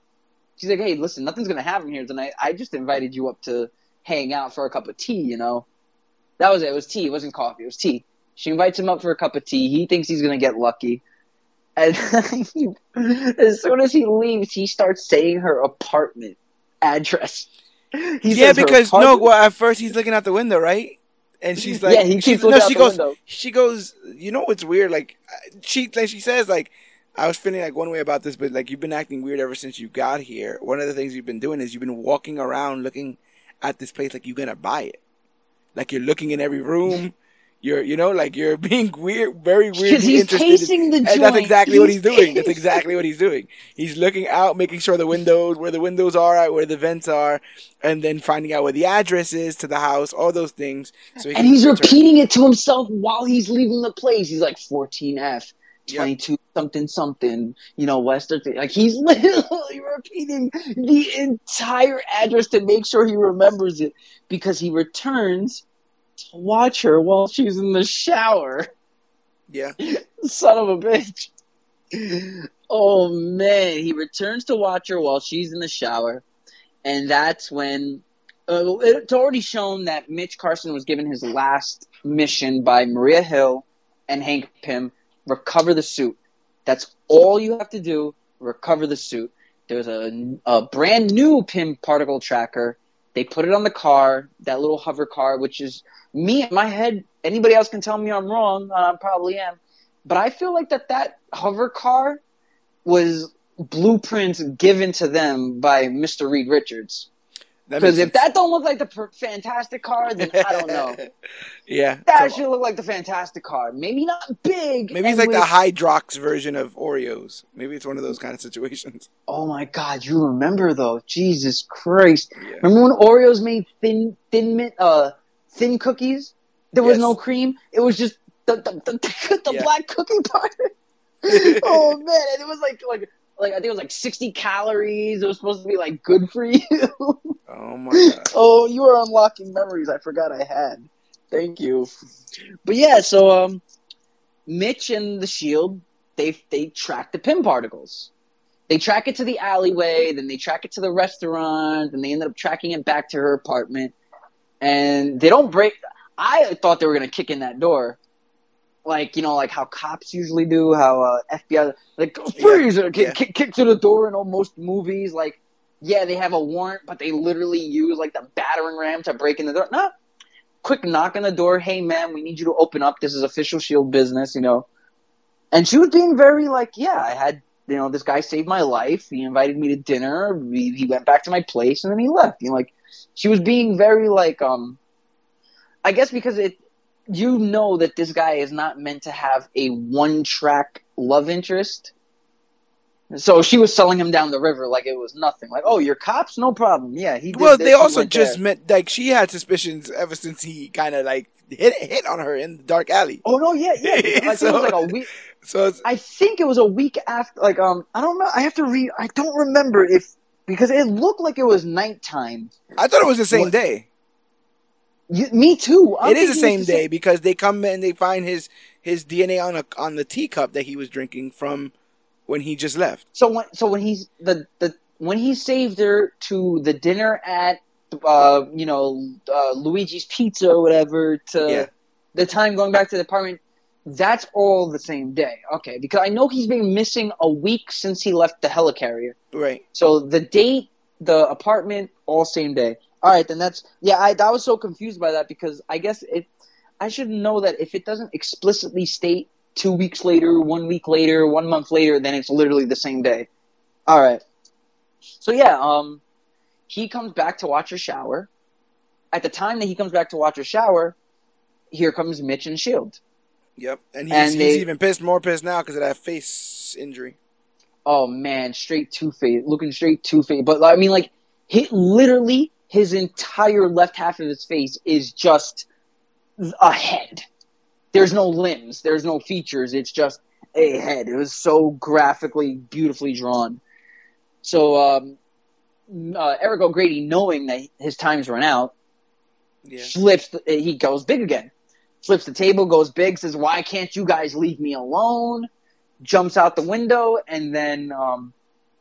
She's like, "Hey, listen, nothing's gonna happen here tonight. I just invited you up to hang out for a cup of tea. You know, that was it. It was tea. It wasn't coffee. It was tea." She invites him up for a cup of tea. He thinks he's gonna get lucky, and he, as soon as he leaves, he starts saying her apartment address. He yeah, because no, well, at first he's looking out the window, right? And she's like, yeah, he keeps no, looking out she goes, window. she goes, you know what's weird? Like, she, like she says, like, I was feeling like one way about this, but like you've been acting weird ever since you got here. One of the things you've been doing is you've been walking around looking at this place like you're gonna buy it. Like you're looking in every room. You're, you know, like you're being weird, very weird. Because he's interested. in- the and joint. that's exactly what he's doing. That's exactly what he's doing. He's looking out, making sure the windows, where the windows are, where the vents are, and then finding out where the address is to the house, all those things. So he and he's repeating it to himself while he's leaving the place. He's like 14F, Yep. 22 something something, you know, Western. Like he's literally repeating the entire address to make sure he remembers it because he returns watch her while she's in the shower. Yeah, Son of a bitch. Oh man, he returns to watch her while she's in the shower, and that's when uh, it's already shown that Mitch Carson was given his last mission by Maria Hill and Hank Pym: recover the suit. That's all you have to do. Recover the suit. There's a, a brand new Pym particle tracker. They put it on the car, that little hover car, which is me in my head. Anybody else can tell me I'm wrong. Uh, I probably am. But I feel like that that hover car was blueprints given to them by Mr. Reed Richards. Because if that don't look like the per- fantastic car, then I don't know. yeah, That should look like the fantastic car. Maybe not big. maybe it's like the Hydrox version of Oreos. Maybe it's one of those kind of situations. Oh my God, you remember though? Jesus Christ! Yeah. Remember when Oreos made thin, thin, mint, uh, thin cookies? There was Yes. no cream. It was just the the, the, the Yeah. black cookie part. oh man, and it was like like like I think it was like sixty calories. It was supposed to be like good for you. Oh my god. oh, you are unlocking memories I forgot I had. Thank you. But yeah, so um, Mitch and the Shield they they track the Pym particles. They track it to the alleyway, then they track it to the restaurant, then they ended up tracking it back to her apartment. And they don't break. I thought they were gonna kick in that door, like you know, like how cops usually do. How uh, FBI like freeze, or kick, yeah. kick, kick to the door in almost movies. Like, yeah, they have a warrant, but they literally use like the battering ram to break in the door. No, quick knock on the door. Hey, man, we need you to open up. This is official Shield business, you know. And she was being very like, yeah, I had, you know, this guy saved my life. He invited me to dinner. We, he went back to my place and then he left. You know, like she was being very like, um, I guess because it, you know that this guy is not meant to have a one track love interest. So she was selling him down the river like it was nothing. Like, oh, you're cops? No problem. Yeah, he. Did Well, this, they also just there. meant like she had suspicions ever since he kind of like hit hit on her in the dark alley. Oh no, yeah, yeah. I think it was like a week. So it's, I think it was a week after. Like, um, I don't know. I have to read. I don't remember if because it looked like it was nighttime. I thought it was the same What- day. You, me too. I'm it is the same day because they come and they find his his DNA on a on the teacup that he was drinking from when he just left. So when so when he's the the when he saved her to the dinner at uh you know uh, Luigi's Pizza or whatever to Yeah. the time going back to the apartment. That's all the same day. Okay, because I know he's been missing a week since he left the helicarrier. Right. So the date, the apartment, all same day. All right, then that's yeah. I, I was so confused by that because I guess it. I should know that if it doesn't explicitly state two weeks later, one week later, one month later, then it's literally the same day. All right. So yeah, um, he comes back to watch her shower. At the time that he comes back to watch her shower, here comes Mitch and Shield. Yep. And he's, And he's they- even pissed, more pissed now because of that face injury. Oh man, straight two face, looking straight two face. But I mean, like, he literally his entire left half of his face is just a head. There's no limbs, there's no features. It's just a head. It was so graphically, beautifully drawn. So, um, uh, Eric O'Grady, knowing that his time's run out, Yeah. flips. The, he goes big again. Flips the table, goes big, says, "Why can't you guys leave me alone?" Jumps out the window, and then um,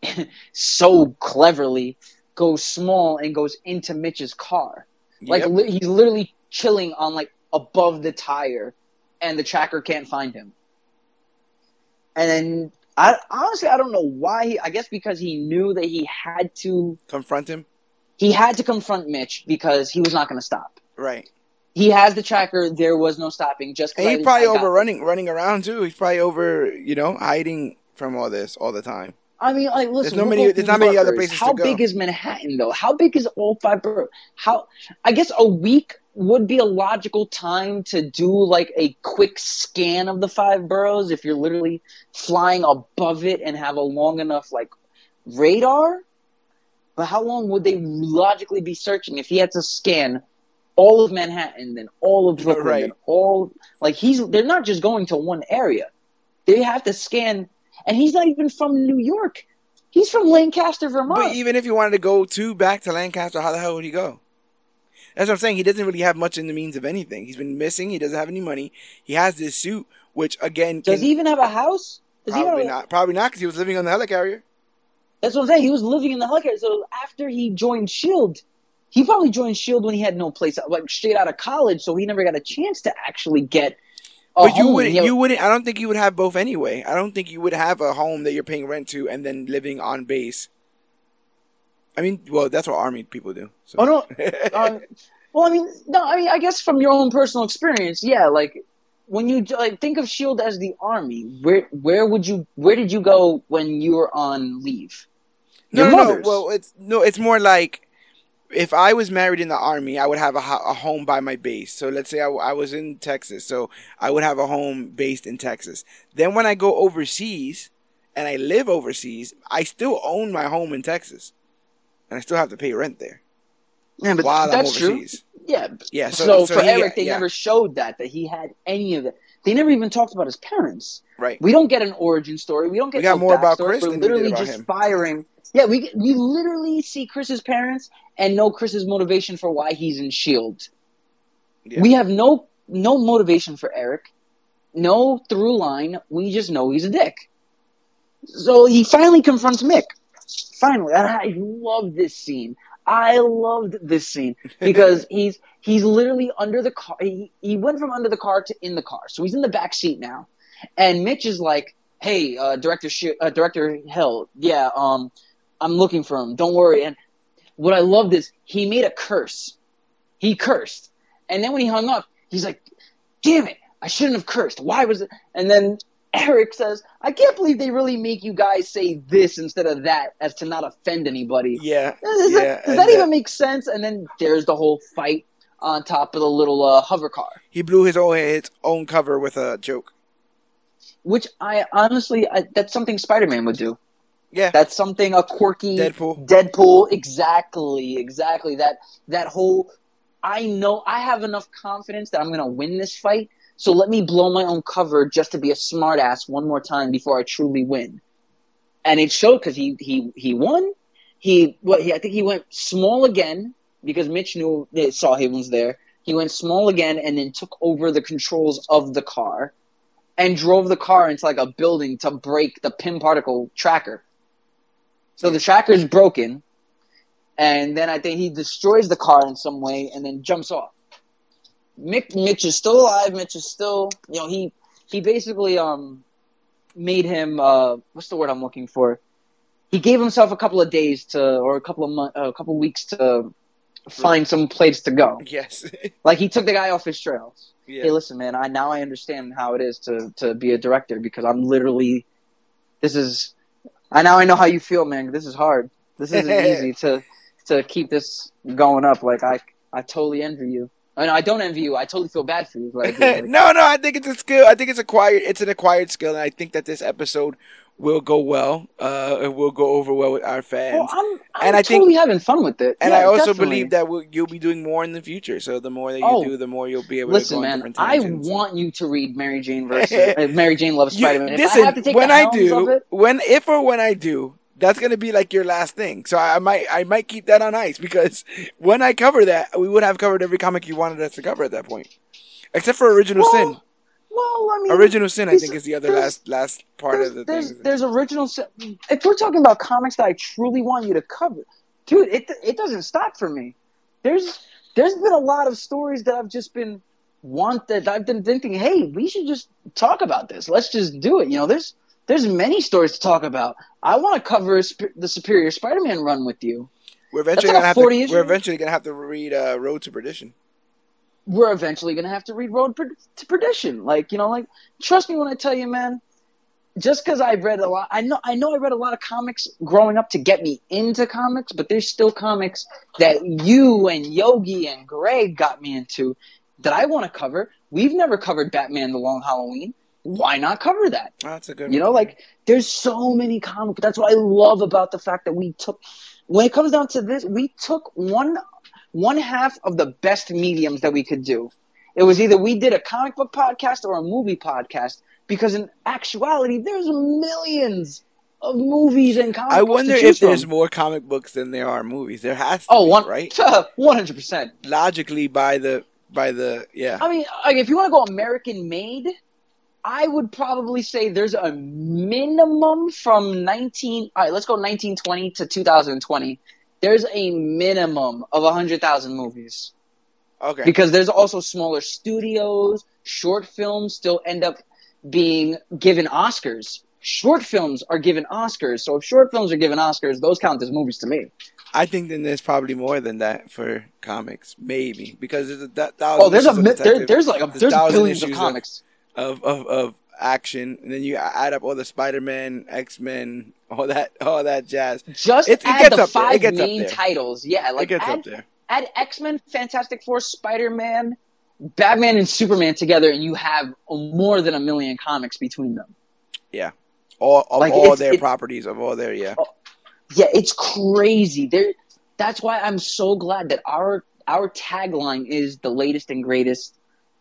so cleverly goes small and goes into Mitch's car. Like Yep. li- he's literally chilling on like above the tire, and the tracker can't find him. And then I honestly I don't know why. He, I guess because he knew that he had to confront him. he had to confront Mitch because he was not going to stop. Right. He has the tracker. There was no stopping. Just And he's probably over running running around too. He's probably over, you know, hiding from all this all the time. I mean, like, listen. no many- there's not many other places to How big is Manhattan, though? How big is all five boroughs? How? I guess a week would be a logical time to do like a quick scan of the five boroughs if you're literally flying above it and have a long enough like radar. But how long would they logically be searching if he had to scan all of Manhattan, then all of Brooklyn, Right. all like he's they're not just going to one area. They have to scan and he's not even from New York. He's from Lancaster, Vermont. But even if you wanted to go to back to Lancaster, how the hell would he go? That's what I'm saying. He doesn't really have much in the means of anything. He's been missing. He doesn't have any money. He has this suit, which again, Does can- he even have a house? Does probably a- not. Probably not because he was living on the helicarrier. That's what I'm saying. He was living in the helicopter. So after he joined Shield, he probably joined Shield when he had no place, like straight out of college. So he never got a chance to actually get. A But you wouldn't. You wouldn't. I don't think you would have both anyway. I don't think you would have a home that you're paying rent to and then living on base. I mean, well, that's what army people do. So. Oh no. Um, well, I mean, no. I mean, I guess from your own personal experience, yeah. Like when you like think of Shield as the army, where where would you where did you go when you were on leave? No, Your no, no. mother's. Well, it's no. It's more like if I was married in the army, I would have a, a home by my base. So let's say I was in Texas, so I would have a home based in Texas. Then when I go overseas and I live overseas, I still own my home in Texas, and I still have to pay rent there Yeah, but while that's I'm true. Yeah. Yeah. So, So, so, for Eric, they yeah, never showed that that he had any of that. They never even talked about his parents. right. We don't get an origin story. We don't get We got no more about. Chris We're than we did literally just him. firing. Yeah, we we literally see Chris's parents and know Chris's motivation for why he's in Shield. Yeah. We have no no motivation for Eric, no through line. We just know he's a dick. So he finally confronts Mick. Finally, and I love this scene. I loved this scene because he's he's literally under the car. He, he went from under the car to in the car, so he's in the back seat now. And Mitch is like, "Hey, uh, director, Sh- uh, director Hill, yeah, um, I'm looking for him. Don't worry." And what I loved is he made a curse. He cursed, and then when he hung up, he's like, "Damn it! I shouldn't have cursed. Why was it?" And then Eric says, "I can't believe they really make you guys say this instead of that, as to not offend anybody." Yeah. Does yeah. that, does that then even make sense? And then there's the whole fight on top of the little uh, hover car, he blew his own his own cover with a joke. which I honestly I, that's something Spider-Man would do. Yeah. That's something a quirky Deadpool. Deadpool, exactly, exactly. That that whole. I know I have enough confidence that I'm gonna win this fight, so let me blow my own cover just to be a smartass one more time before I truly win. And it showed because he he he won. He what he I think he went small again because Mitch knew they saw was there. He went small again and then took over the controls of the car and drove the car into like a building to break the Pym particle tracker. So the tracker is broken, and then I think he destroys the car in some way and then jumps off. Mick, Mitch is still alive. Mitch is still, you know, he he basically um made him uh what's the word I'm looking for? He gave himself a couple of days to or a couple of months, a couple of weeks to find some place to go. Yes. Like he took the guy off his trails. yeah. Hey, listen, man. I now I understand how it is to to be a director because I'm literally. This is. I now I know how you feel, man. This is hard. This isn't easy to to keep this going up. Like I I totally envy you. I know I don't envy you. I totally feel bad for you. Like, like, no, no, I think it's a skill. I think it's acquired. It's an acquired skill, and I think that this episode will go well. Uh, it will go over well with our fans. well, I'm, I'm And I think- totally having fun with it. and Yeah, I also definitely. believe that we'll, you'll be doing more in the future. So the more that you Oh, do, the more you'll be able Listen, to go man. I want you to read Mary Jane versus uh, Mary Jane loves Spider Man. Listen, I have to take when I do, it, when if or when I do, that's gonna be like your last thing. So I, I might, I might keep that on ice because when I cover that, we would have covered every comic you wanted us to cover at that point, except for Original well, Sin. well, I mean, Original Sin, I think, is the other last last part of the there's, thing. there's original. se- If we're talking about comics that I truly want you to cover, dude, it it doesn't stop for me. There's there's been a lot of stories that I've just been want that I've been thinking, hey, we should just talk about this. Let's just do it. You know, there's there's many stories to talk about. I want to cover the Superior Spider-Man run with you. We're eventually like gonna have to. We're eventually gonna have to read uh, Road to Perdition. We're eventually gonna have to read Road to Perdition. Like you know, like trust me when I tell you, man. Just because I've read a lot, I know I know I read a lot of comics growing up to get me into comics, but there's still comics that you and Yogi and Greg got me into that I want to cover. We've never covered Batman: The Long Halloween. Why not cover that? Oh, that's a good. You one. know, like there's so many comic. That's what I love about the fact that we took. When it comes down to this, we took one one half of the best mediums that we could do. It was either we did a comic book podcast or a movie podcast because in actuality, there's millions of movies and comic I wonder if there's from. more comic books than there are movies. There has to Oh, be, one right? one hundred percent. Logically, by the by the yeah. I mean, like if you want to go American made, I would probably say there's a minimum from 19. All right, let's go 1920 to 2020. There's a minimum of 100,000 movies Okay. because there's also smaller studios. Short films still end up being given Oscars. Short films are given Oscars. So if short films are given Oscars, those count as movies to me. I think then there's probably more than that for comics, maybe because there's a th- thousand. Oh, there's a there, there's like a, There's there's billions of issues of- comics. Of, of of action, and then you add up all the Spider-Man, X-Men, all that all that jazz. Just It- it add gets the. It five main titles. Yeah, like it gets add, up there. add X Men, Fantastic Four, Spider Man, Batman, and Superman together, and you have more than a million comics between them. Yeah, all of Like, all their it- properties of all their yeah. Oh, yeah, it's crazy. There, that's why I'm so glad that our our tagline is the latest and greatest,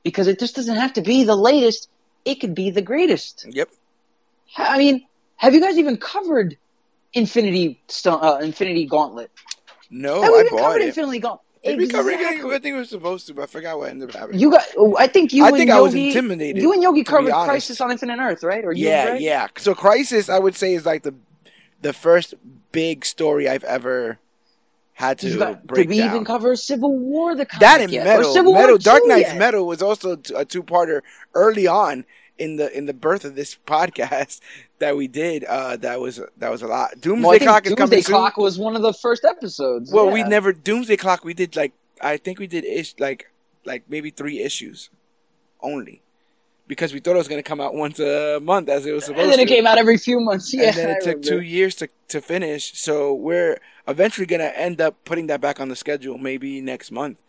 because it just doesn't have to be the latest. It could be the greatest. Yep. I mean, have you guys even covered Infinity Stone, uh, Infinity Gauntlet? No, have we I even bought covered it. Infinity Gauntlet? Did we cover it? I think we were supposed to, but I forgot what ended up happening. You got. I think you. I and think Yogi, I was intimidated. You and Yogi covered. Crisis on Infinite Earth, right? Or you yeah, Greg? yeah. So Crisis, I would say, is like the the first big story I've ever had to got- break did we down. even cover Civil War? The comic that and yet? metal, Civil metal, War Dark Knight's yet? metal was also a two-parter early on in the in the birth of this podcast that we did. Uh, that was that was a lot. Doomsday Well, Clock is Doomsday coming soon. Clock was one of the first episodes. Well, yeah. we never Doomsday Clock. We did like I think we did ish like like maybe three issues only because we thought it was gonna come out once a month as it was supposed to. And then to. it came out every few months. Yeah, and then I it took remember. two years to, to finish. So we're eventually gonna end up putting that back on the schedule, maybe next month,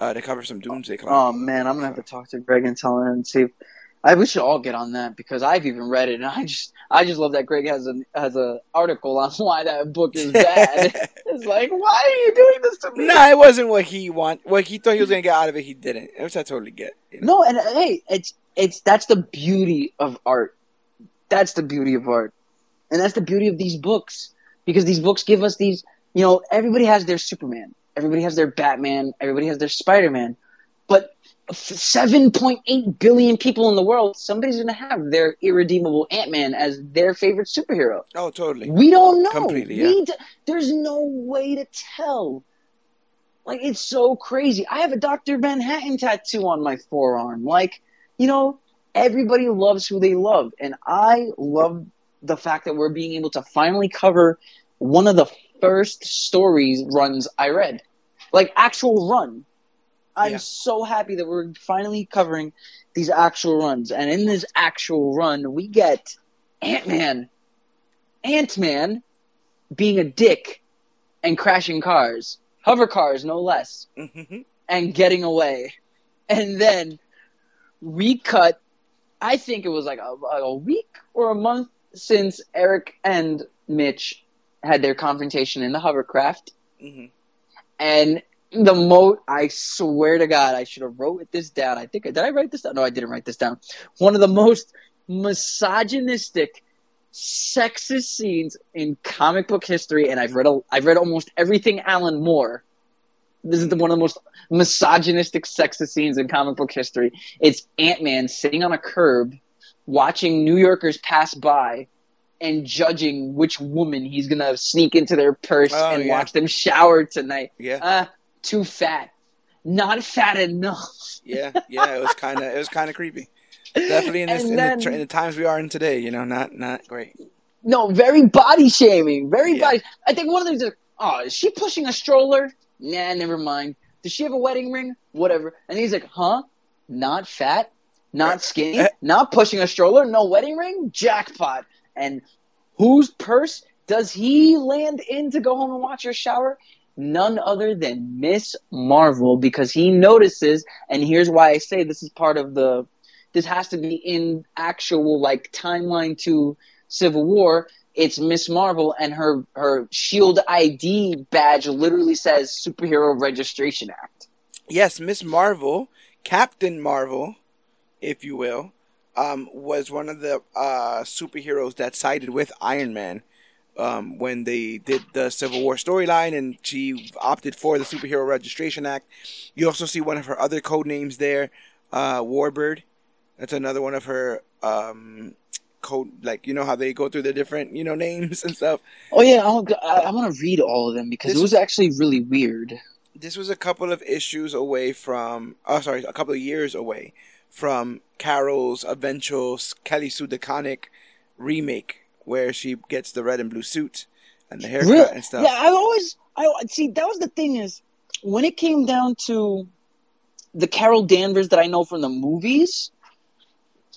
uh, to cover some Doomsday Clock. Oh man, I'm gonna have to talk to Greg and tell him and see. If, I we should all get on that because I've even read it and I just I just love that Greg has a has a article on why that book is bad. it's like why are you doing this to me? nah, it wasn't what he want. What he thought he was gonna get out of it, he didn't. Which I totally get. you know? No, and uh, hey, it's it's that's the beauty of art. That's the beauty of art, and that's the beauty of these books because these books give us these. You know, everybody has their Superman, everybody has their Batman, everybody has their Spider Man, But 7.8 billion people in the world, somebody's going to have their irredeemable Ant Man as their favorite superhero. Oh, totally. We don't know. Completely, We yeah. d- there's no way to tell. Like, it's so crazy. I have a Dr. Manhattan tattoo on my forearm. Like, you know, everybody loves who they love. And I love the fact that we're being able to finally cover one of the first stories runs I read. Like, actual run. I'm Yeah. so happy that we're finally covering these actual runs. And in this actual run, we get Ant Man. Ant Man being a dick and crashing cars, hover cars, no less, Mhm. and getting away. And then we cut, I think it was like a, a week or a month since Eric and Mitch had their confrontation in the hovercraft. Mhm. And the mo I swear to God, I should have wrote this down. I think did I write this down? No, I didn't write this down. One of the most misogynistic, sexist scenes in comic book history, and I've read a, I've read almost everything Alan Moore. This is the, one of the most misogynistic, sexist scenes in comic book history. It's Ant Man sitting on a curb, watching New Yorkers pass by, and judging which woman he's gonna sneak into their purse Oh, and yeah. watch them shower tonight. Yeah, Uh, too fat. Not fat enough. yeah, yeah. It was kind of it was kind of creepy. Definitely in this And in, the, in the times we are in today, you know, not not great. No, very body shaming. Very Yeah. body. I think one of these is, oh, is she pushing a stroller? Nah, never mind. Does she have a wedding ring? Whatever. And he's like, huh? Not fat? Not skinny? Eh. Not pushing a stroller? No wedding ring? Jackpot. And whose purse does he land in to go home and watch her shower? None other than Miss Marvel because he notices, and here's why I say this is part of the. This has to be in actual like timeline to Civil War, it's Miss Marvel, and her her Shield ID badge literally says Superhero Registration Act. Yes, Miss Marvel, Captain Marvel, if you will, um, was one of the uh, superheroes that sided with Iron Man um, when they did the Civil War storyline, and she opted for the Superhero Registration Act. You also see one of her other code names there, uh, Warbird. That's another one of her um, code, like you know how they go through the different you know names and stuff. Oh yeah, I'll, I, I want to read all of them because This it was actually really weird. this was a couple of issues away from oh sorry a couple of years away from carol's eventual kelly sue DeConnick remake where she gets the red and blue suit and the haircut Real- and stuff Yeah, I always I see that was the thing is when it came down to the Carol Danvers that I know from the movies,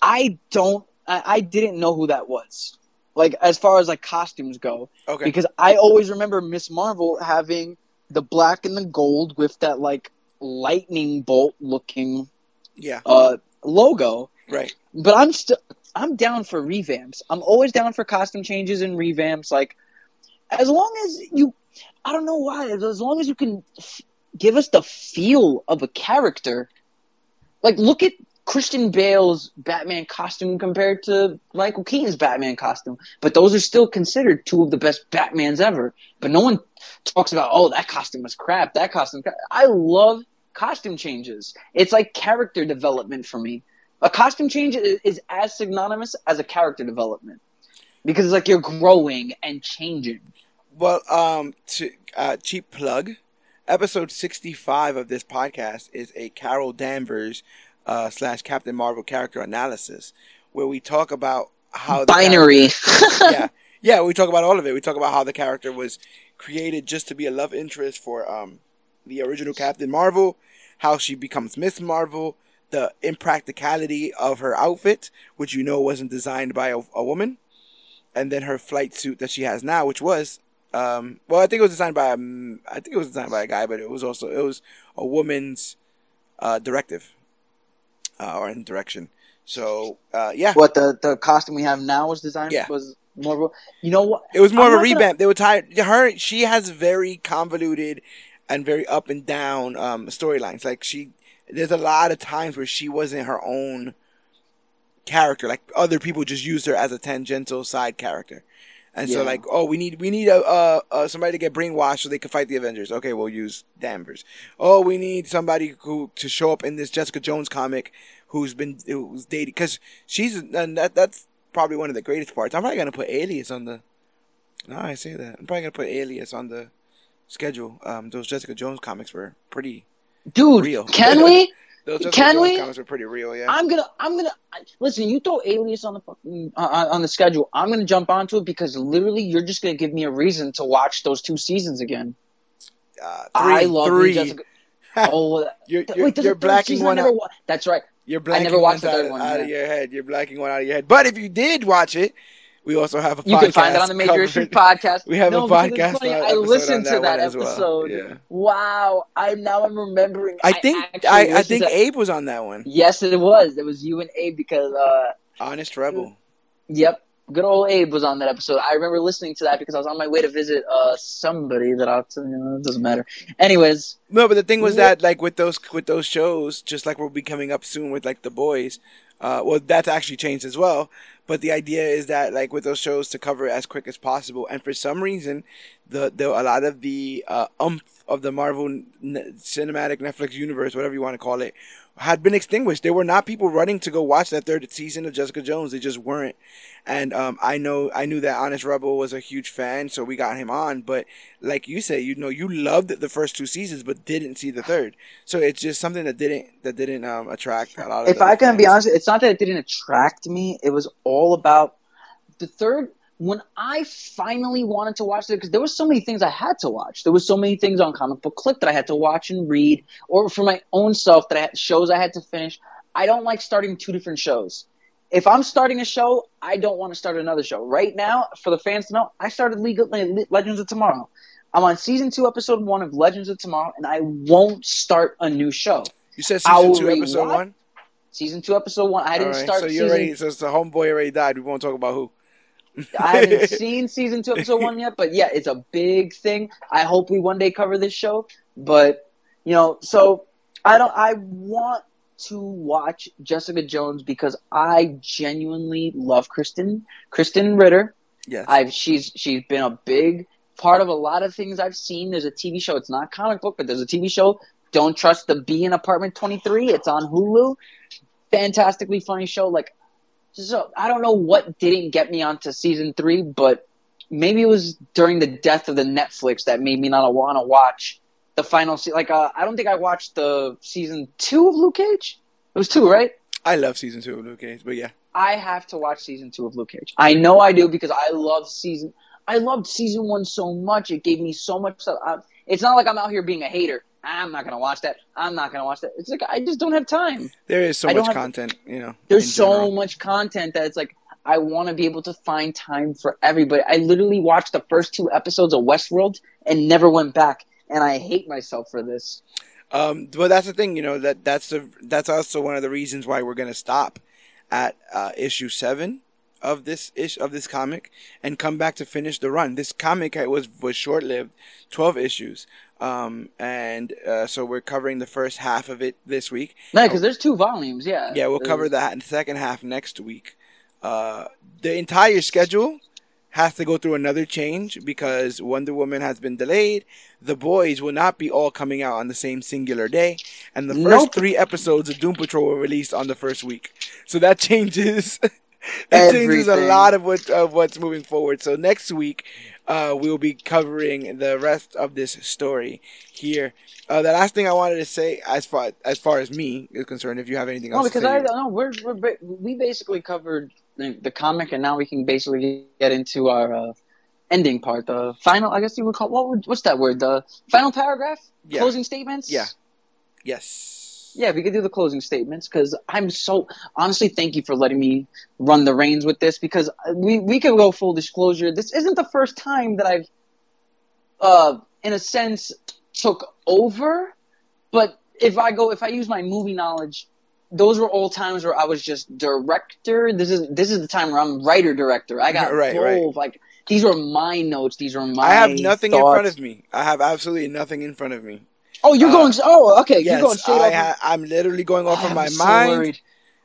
I don't I, I didn't know who that was. Like as far as like costumes go, okay because I always remember Miss Marvel having the black and the gold with that like lightning bolt looking yeah uh logo. right But I'm still I'm down for revamps. I'm always down for costume changes and revamps. Like as long as you, I don't know why. As long as you can f- give us the feel of a character. Like look at Christian Bale's Batman costume compared to Michael Keaton's Batman costume. But those are still considered two of the best Batmans ever. But no one talks about oh that costume was crap. That costume. I love costume changes. It's like character development for me. A costume change is, as synonymous as a character development because it's like you're growing and changing. well um uh, cheap plug episode 65 of this podcast is a carol danvers uh, slash captain marvel character analysis where we talk about how the Binary. yeah, yeah. We talk about all of it. We talk about how the character was created just to be a love interest for um the original Captain Marvel, how she becomes Miss Marvel, the impracticality of her outfit, which you know wasn't designed by a, a woman, and then her flight suit that she has now, which was. Um, well, I think it was designed by um, I think it was designed by a guy, but it was also it was a woman's uh, directive uh, or in direction. So uh, yeah, what the the costume we have now was designed Yeah. was more. You know what? It was more I'm of a not gonna- revamp. They were tired. Her, she has very convoluted and very up and down um, storylines. Like she, there's a lot of times where she wasn't her own character. Like other people just used her as a tangential side character. And so like, oh, we need we need a, uh uh somebody to get brainwashed so they can fight the Avengers. Okay, we'll use Danvers. Oh, we need somebody who to show up in this Jessica Jones comic who's been who's dating because she's and that that's probably one of the greatest parts. I'm probably gonna put Alias on the. No, I say that. I'm probably gonna put Alias on the schedule. Um, those Jessica Jones comics were pretty. Dude, Real. can we? Those Can we? comics were pretty real. Yeah. I'm gonna, I'm gonna listen. You throw Alias on the fucking uh, on on the schedule. I'm gonna jump onto it because literally, you're just gonna give me a reason to watch those two seasons again. Uh, I love three. Jessica. Oh, You're you're, wait, you're blacking one out. wa- That's right. You're blacking never watched one the third out, one, out of your head. You're blacking one out of your head. But if you did watch it, we also have a You podcast can find it on the Major covered- Issues podcast. We have No, a podcast funny, on- I listened to that as well. episode. Yeah. Wow, I now I'm remembering. I think actually I, I think to- Abe was on that one. yes, it was. It was you and Abe because uh, Honest Rebel. Yep. Good old Abe was on that episode. I remember listening to that because I was on my way to visit uh somebody that I'll you know, it doesn't matter. Anyways, No, but the thing was that like with those with those shows, just like we'll be coming up soon with like the boys. Uh, well, that's actually changed as well. But the idea is that like with those shows to cover it as quick as possible, and for some reason, the the a lot of the uh, umph of the Marvel n- cinematic Netflix universe, whatever you want to call it, had been extinguished. There were not people running to go watch that third season of Jessica Jones. They just weren't. And um, I know I knew that Honest Rebel was a huge fan, so we got him on. But like you said, you know, you loved the first two seasons, but didn't see the third. So it's just something that didn't that didn't um, attract a lot of. if I can be honest, it's not that it didn't attract me. It was all about the third. When I finally wanted to watch it, because there was so many things I had to watch. There was so many things on Comic Book Clique that I had to watch and read, or for my own self that I had shows I had to finish. I don't like starting two different shows. If I'm starting a show, I don't want to start another show. Right now, for the fans to know, I started League of, Legends of Tomorrow. I'm on season two, episode one of Legends of Tomorrow, and I won't start a new show. you said season two, episode one. Season two, episode one. I didn't right, start So you season. already so the homeboy already died. We won't talk about who. I haven't seen season two, episode one yet, but yeah, it's a big thing. I hope we one day cover this show, but you know, so I don't. I want to watch Jessica Jones because I genuinely love Kristen, Kristen Ritter. Yes. I've she's she's been a big part of a lot of things I've seen. There's a TV show. It's not a comic book, but there's a TV show. Don't trust the bee in Apartment 23. It's on Hulu. Fantastically funny show. Like, so I don't know what didn't get me onto season three, but maybe it was during the death of the Netflix that made me not want to watch the final. season. like, uh, I don't think I watched the season two of Luke Cage. It was two, right? I love season two of Luke Cage, but yeah. I have to watch season two of Luke Cage. I know I do because I love season. I loved season one so much. It gave me so much. I, it's not like I'm out here being a hater. I'm not gonna watch that. I'm not gonna watch that. It's like I just don't have time. There is so much have- content, you know. There's so general. much content that it's like I want to be able to find time for everybody. I literally watched the first two episodes of Westworld and never went back, and I hate myself for this. Um, but that's the thing, you know that that's the that's also one of the reasons why we're gonna stop at uh, issue seven of this ish of this comic and come back to finish the run. This comic was was short lived, twelve issues, um, and uh, so we're covering the first half of it this week. No, because there's two volumes. Yeah. Yeah, we'll cover that in the second half next week. Uh, the entire schedule has to go through another change because Wonder Woman has been delayed. The boys will not be all coming out on the same singular day, and the first Nope. three episodes of Doom Patrol were released on the first week. So that changes. It changes a lot of what of what's moving forward. So next week, uh, we'll be covering the rest of this story here. Uh, the last thing I wanted to say, as far as far as me is concerned, if you have anything No, else, because to say, I don't know. We're, we're we basically covered the, the comic, and now we can basically get into our uh, ending part. The final, I guess you would call what would, what's that word? The final paragraph, Yeah. closing statements. Yeah. yes, yeah, we could do the closing statements because I'm so honestly. Thank you for letting me run the reins with this because we we could go full disclosure. This isn't the first time that I've, uh, in a sense, took over. But if I go, if I use my movie knowledge, those were all times where I was just director. This is this is the time where I'm writer director. I got Right, right. Like these were my notes. These were my. I have nothing in front of me. I have absolutely nothing in front of me. Oh, you're Uh, going. Oh, okay. yes, you're going straight I ha- I'm literally going off of I'm my so mind. worried.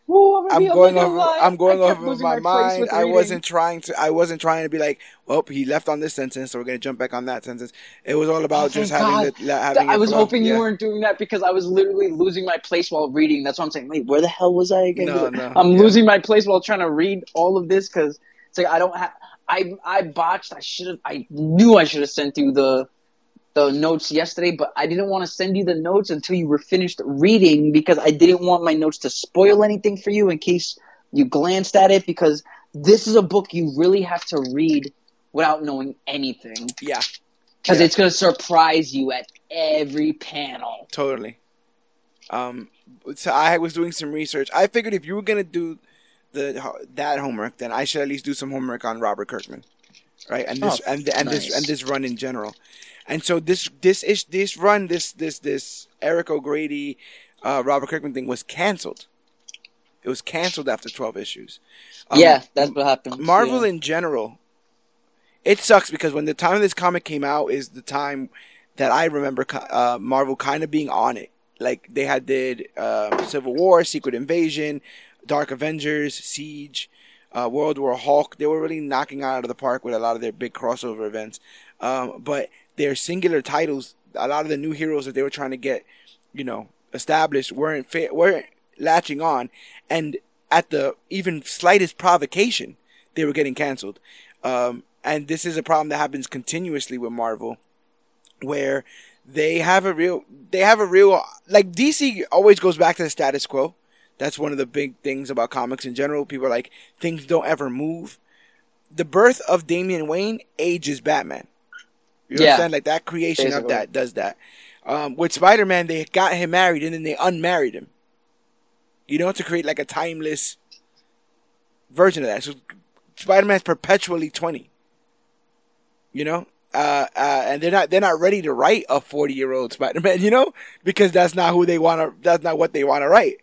Woo, I'm, I'm going gonna. I'm going I off of my mind. I reading. wasn't trying to. I wasn't trying to be like, well, he left on this sentence, so we're gonna jump back on that sentence. It was all about Oh, just having the la- having. I was flow. hoping Yeah. you weren't doing that because I was literally losing my place while reading. That's what I'm saying. Wait, where the hell was I again? No, no, I'm yeah. losing my place while trying to read all of this because it's like I don't have. I I botched. I should have. I knew I should have sent you the the notes yesterday, but I didn't want to send you the notes until you were finished reading because I didn't want my notes to spoil anything for you in case you glanced at it because this is a book you really have to read without knowing anything Yeah, because Yeah. it's going to surprise you at every panel. totally. Um, so I was doing some research. I figured if you were gonna do the that homework, then I should at least do some homework on Robert Kirkman, right? And this Oh, and and this and this run in general. And so this this ish this run this this this Eric O'Grady, uh, Robert Kirkman thing was canceled. It was canceled after twelve issues. Um, yeah, that's what happened. Marvel Yeah. in general, it sucks because when the time of this comic came out is the time that I remember uh, Marvel kind of being on it. Like they had did uh, Civil War, Secret Invasion, Dark Avengers, Siege, uh, World War Hulk. They were really knocking out of the park with a lot of their big crossover events. Um, but their singular titles, a lot of the new heroes that they were trying to get, you know, established weren't fa- weren't latching on, and at the even slightest provocation, they were getting canceled. Um, and this is a problem that happens continuously with Marvel, where they have a real, they have a real, like DC always goes back to the status quo. That's one of the big things about comics in general. People are like, things don't ever move. The birth of Damian Wayne ages Batman. You Yeah. understand? Like that creation of that does that. Um, with Spider Man, they got him married and then they unmarried him. You know, to create like a timeless version of that. So Spider Man's perpetually twenty. You know, uh, uh, and they're not they're not ready to write a forty year old Spider Man. You know, because that's not who they want to. That's not what they want to write.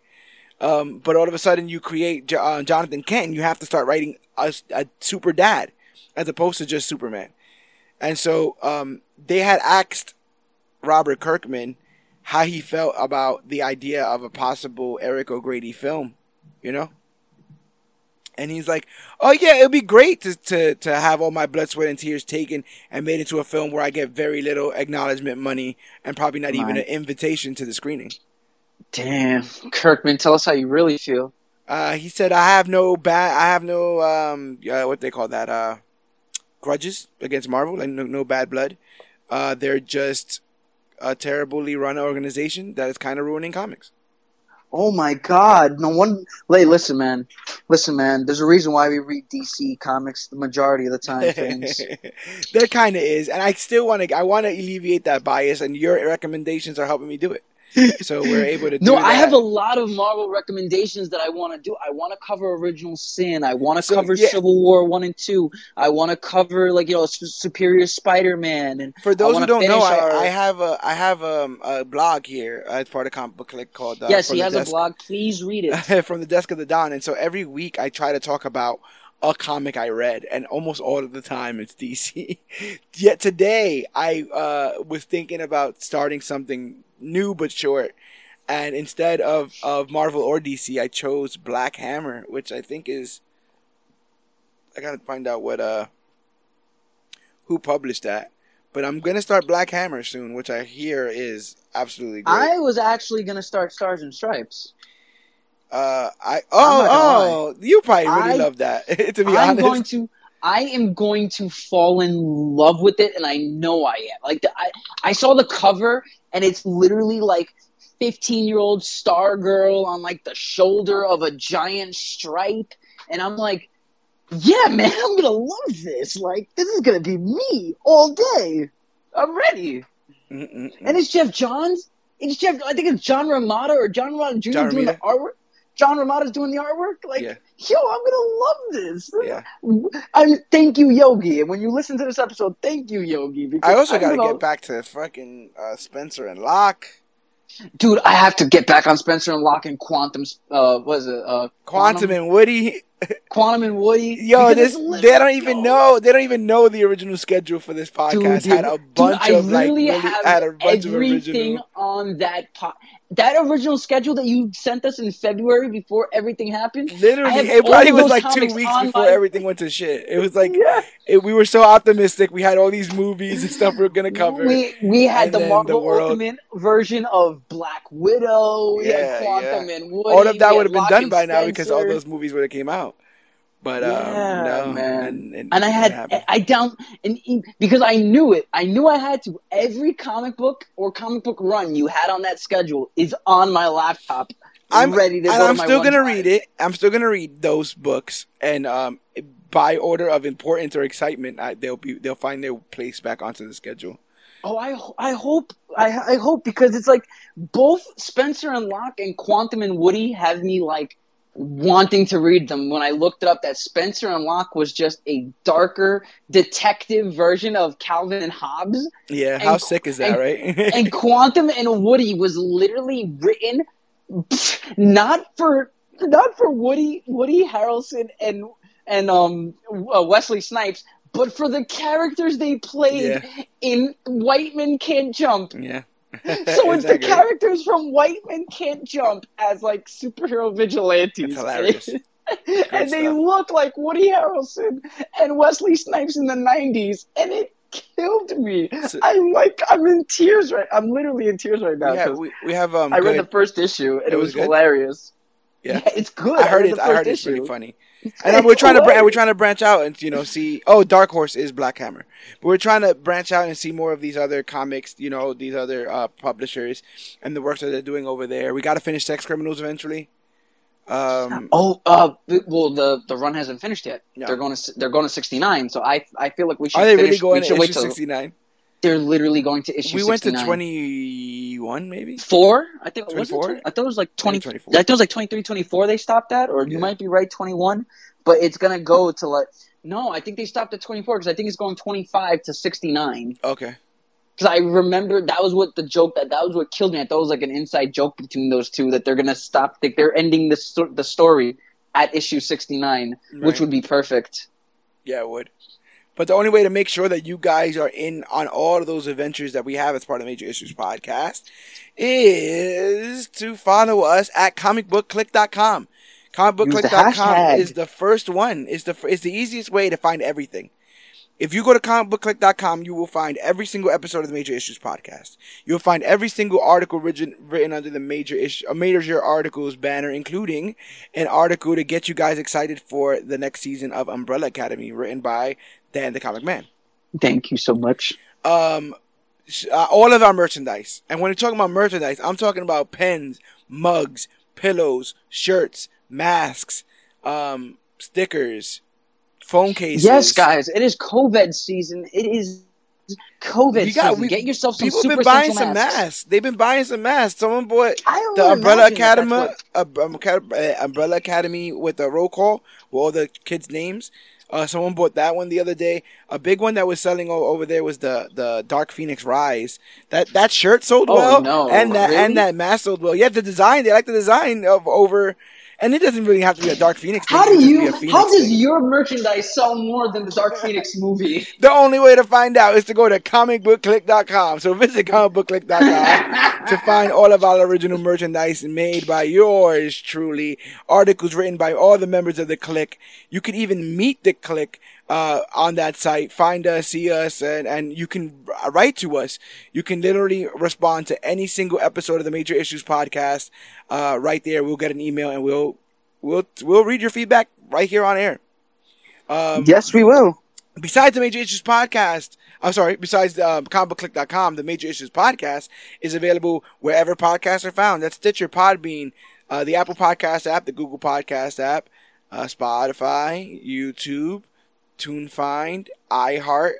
Um, but all of a sudden, you create uh, Jonathan Kent, and you have to start writing a, a super dad as opposed to just Superman. And so um, they had asked Robert Kirkman how he felt about the idea of a possible Eric O'Grady film, you know? And he's like, "Oh yeah, it'd be great to, to to have all my blood, sweat, and tears taken and made into a film where I get very little acknowledgement money and probably not even an invitation to the screening." Damn, Kirkman, tell us how you really feel. Uh, he said, "I have no bad, I have no um, uh, what they call that, uh, grudges against Marvel, like no, no bad blood. Uh, they're just a terribly run organization that is kind of ruining comics." Oh my God! No one. Hey, listen, man. Listen, man. There's a reason why we read DC comics the majority of the time. Things. there kind of is, and I still want to. I want to alleviate that bias, and your recommendations are helping me do it. So we're able to. Do No, I have a lot of Marvel recommendations that I want to do. I want to cover Original Sin. I want to So, cover yeah. Civil War one and two. I want to cover like you know Superior Spider-Man and For those who don't know, finish I, I have a I have um, a blog here as part of Comic Book Clique called. Uh, yes, he has Desk. a blog. Please read it. from the desk of the Don, and so every week I try to talk about a comic I read, and almost all of the time it's DC. Yet today I uh, was thinking about starting something new but short, and instead of of Marvel or DC, I chose Black Hammer, which I think is. I gotta find out what uh who published that, but I'm gonna start Black Hammer soon, which I hear is absolutely great. I was actually gonna start Stars and Stripes. Uh, I I'm oh oh you probably really I- love that. to be I'm honest, going to. I am going to fall in love with it, and I know I am. Like the, I, I saw the cover, and it's literally like 15 year old star girl on like the shoulder of a giant stripe, and I'm like, yeah, man, I'm gonna love this. Like this is gonna be me all day. I'm ready. Mm-mm-mm. And it's Geoff Johns. It's Jeff. I think it's John Romita or John Romita Jr. John doing the artwork. John Romita's doing the artwork. Like, Yeah. yo, I'm gonna love this. yeah. I thank you, Yogi. And when you listen to this episode, thank you, Yogi. Because I also got to get back to fucking uh, Spencer and Locke, dude. I have to get back on Spencer and Locke and Quantum. Uh, what is it? Uh, Quantum and Woody. Quantum and Woody. Yo, this they don't even yo. know. They don't even know the original schedule for this podcast. Dude, had a dude, bunch I of like really have had a bunch of everything original. on that po- that original schedule that you sent us in February before everything happened. Literally, it probably was like two weeks before my- everything went to shit. It was like Yeah. it, we were so optimistic. We had all these movies and stuff we were gonna cover. We we had the then the Marvel world- Ultimate version of Black Widow. We Yeah, had Quantum and Woody. all of that would have been done by now because all those movies would have came out. But um, Yeah, no, man. and, and, and I had. I down and because I knew it. I knew I had to. Every comic book or comic book run you had on that schedule is on my laptop. I'm ready to and go I'm my still gonna OneDrive. read it. I'm still gonna read those books, and um, by order of importance or excitement, I, they'll be they'll find their place back onto the schedule. Oh, I I hope I I hope because it's like both Spencer and Locke and Quantum and Woody have me like wanting to read them. When I looked it up, that Spencer and Locke was just a darker detective version of Calvin and Hobbes, Yeah, how sick is that, and- right? and Quantum and Woody was literally written not for not for Woody Woody Harrelson and and um uh, Wesley Snipes, but for the characters they played in White Men Can't Jump. yeah. So it's the characters from White Men Can't Jump as like superhero vigilantes. And they stuff. look like Woody Harrelson and Wesley Snipes in the '90s, and it killed me. So- I'm like, I'm in tears right. I'm literally in tears right now. 'cause we, we have um. I read good- the first issue, and It it, was was, hilarious. Yeah. it's good. I heard read it. I heard it's pretty funny. And we're trying to br- and we're trying to branch out and you know see. Oh, Dark Horse is Black Hammer, but we're trying to branch out and see more of these other comics. You know, these other uh, publishers and the works that they're doing over there. We got to finish Sex Criminals eventually. Um, Oh, uh, well, the the run hasn't finished yet. No. They're going to they're going to 69. So I I feel like we should. are they finish, really going to issue wait till sixty nine? They're literally going to issue. We went to twenty one, maybe. four. I think was it 24? I thought it was like 20. I 24. think it was like 23, 24 They stopped at, or Yeah. you might be right, 21. But it's gonna go to like no, I think they stopped at 24 because I think it's going 25 to 69. Okay. Because I remember that was what the joke that that was what killed me. I thought it was like an inside joke between those two that they're gonna stop. Like they're ending the the story at issue 69, Right. which would be perfect. Yeah, it would. But the only way to make sure that you guys are in on all of those adventures that we have as part of Major Issues Podcast is to follow us at comicbookclique.com. Comicbookclique.com is the first one. Is the is the easiest way to find everything. If you go to comicbookclique.com, you will find every single episode of the Major Issues podcast. You'll find every single article written, written under the major issue, uh, major articles banner, including an article to get you guys excited for the next season of Umbrella Academy, written by Dan the Comic Man. Thank you so much. Um, uh, all of our merchandise, and when you're talking about merchandise, I'm talking about pens, mugs, pillows, shirts, masks, um, stickers, phone cases. Yes, guys, it is COVID season. It is COVID We got- season. we- Get yourself some People have super been buying some masks. masks. They've been buying some masks. Someone bought the Umbrella Academy, what- um, uh, Umbrella Academy with a roll call with all the kids' names. Uh, someone bought that one the other day. A big one that was selling over there was the the Dark Phoenix Rise. That that shirt sold Oh, well, no, and that really? and that mask sold well. Yeah, the design they like the design of over, and it doesn't really have to be a Dark Phoenix. Thing. How do you? be a Phoenix How does thing. your merchandise sell more than the Dark Phoenix movie? The only way to find out is to go to comicbookclique.com. So visit comicbookclique.com to find all of our original merchandise made by yours truly, articles written by all the members of the click. You can even meet the click uh, on that site. Find us, see us, and, and you can write to us. You can literally respond to any single episode of the Major Issues podcast uh, right there. We'll get an email and we'll we'll we'll read your feedback right here on air. Um, yes, we will. besides the Major Issues podcast, I'm sorry, besides um, comicbookclique.com, the Major Issues podcast is available wherever podcasts are found. That's Stitcher, Podbean, uh, the Apple Podcast app, the Google Podcast app, uh, Spotify, YouTube, TuneFind, iHeart.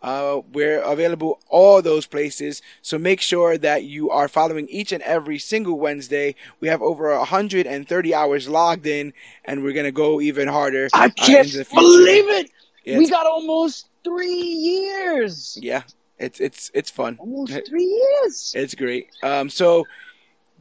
Uh, we're available all those places. So make sure that you are following each and every single Wednesday. We have over 130 hours logged in, and we're gonna go even harder. I uh, can't believe it. We got almost three years. yeah, it's it's it's fun. Almost three years. It's great. Um, so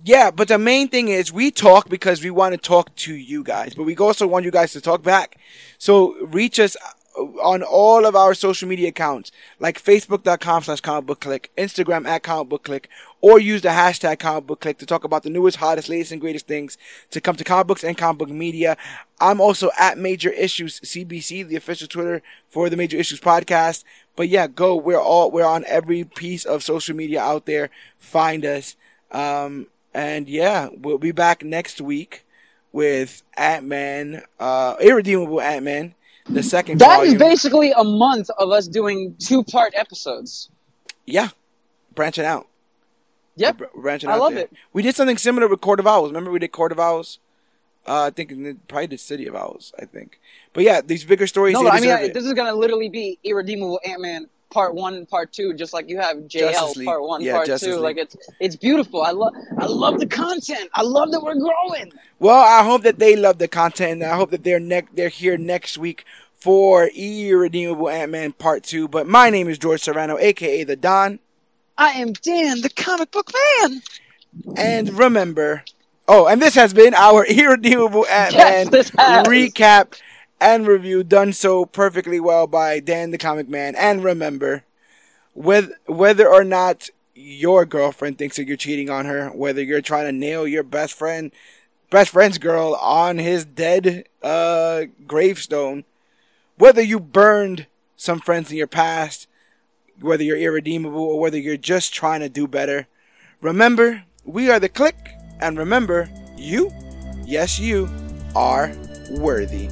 yeah, but the main thing is we talk because we want to talk to you guys, but we also want you guys to talk back. So reach us on all of our social media accounts, like facebook.com slash comic book clique, Instagram at comic book clique, or use the hashtag comic book clique to talk about the newest, hottest, latest, and greatest things to come to comic books and comic book media. I'm also at Major Issues CBC, the official Twitter for the Major Issues podcast. But yeah, go. We're all we're on every piece of social media out there. Find us. Um, and yeah, we'll be back next week with Ant Man, uh, Irredeemable Ant Man, the second. That volume. is basically a month of us doing two part episodes. Yeah, branching out. Yep. We're branching I out love there. it. We did something similar with Court of Owls. Remember we did Court of Owls? Uh, I think probably the City of Owls. I think. But yeah, these bigger stories. No, I mean, I- this is gonna literally be irredeemable Ant Man part one, part two, just like you have JL part one, Yeah, part Justice two. League. Like it's it's beautiful. I love I love the content. I love that we're growing. Well, I hope that they love the content, and I hope that they're ne- they're here next week for Irredeemable Ant Man Part Two. But my name is George Serrano, aka the Don, I am Dan, the comic book man. and remember. Oh, and this has been our Irredeemable Ant Yes, Man has. recap and review, done so perfectly well by Dan the Comic Man. And remember, whether whether or not your girlfriend thinks that you're cheating on her, whether you're trying to nail your best friend, best friend's girl on his dead uh, gravestone, whether you burned some friends in your past, whether you're irredeemable or whether you're just trying to do better, remember we are the click, and remember you, yes you, are worthy.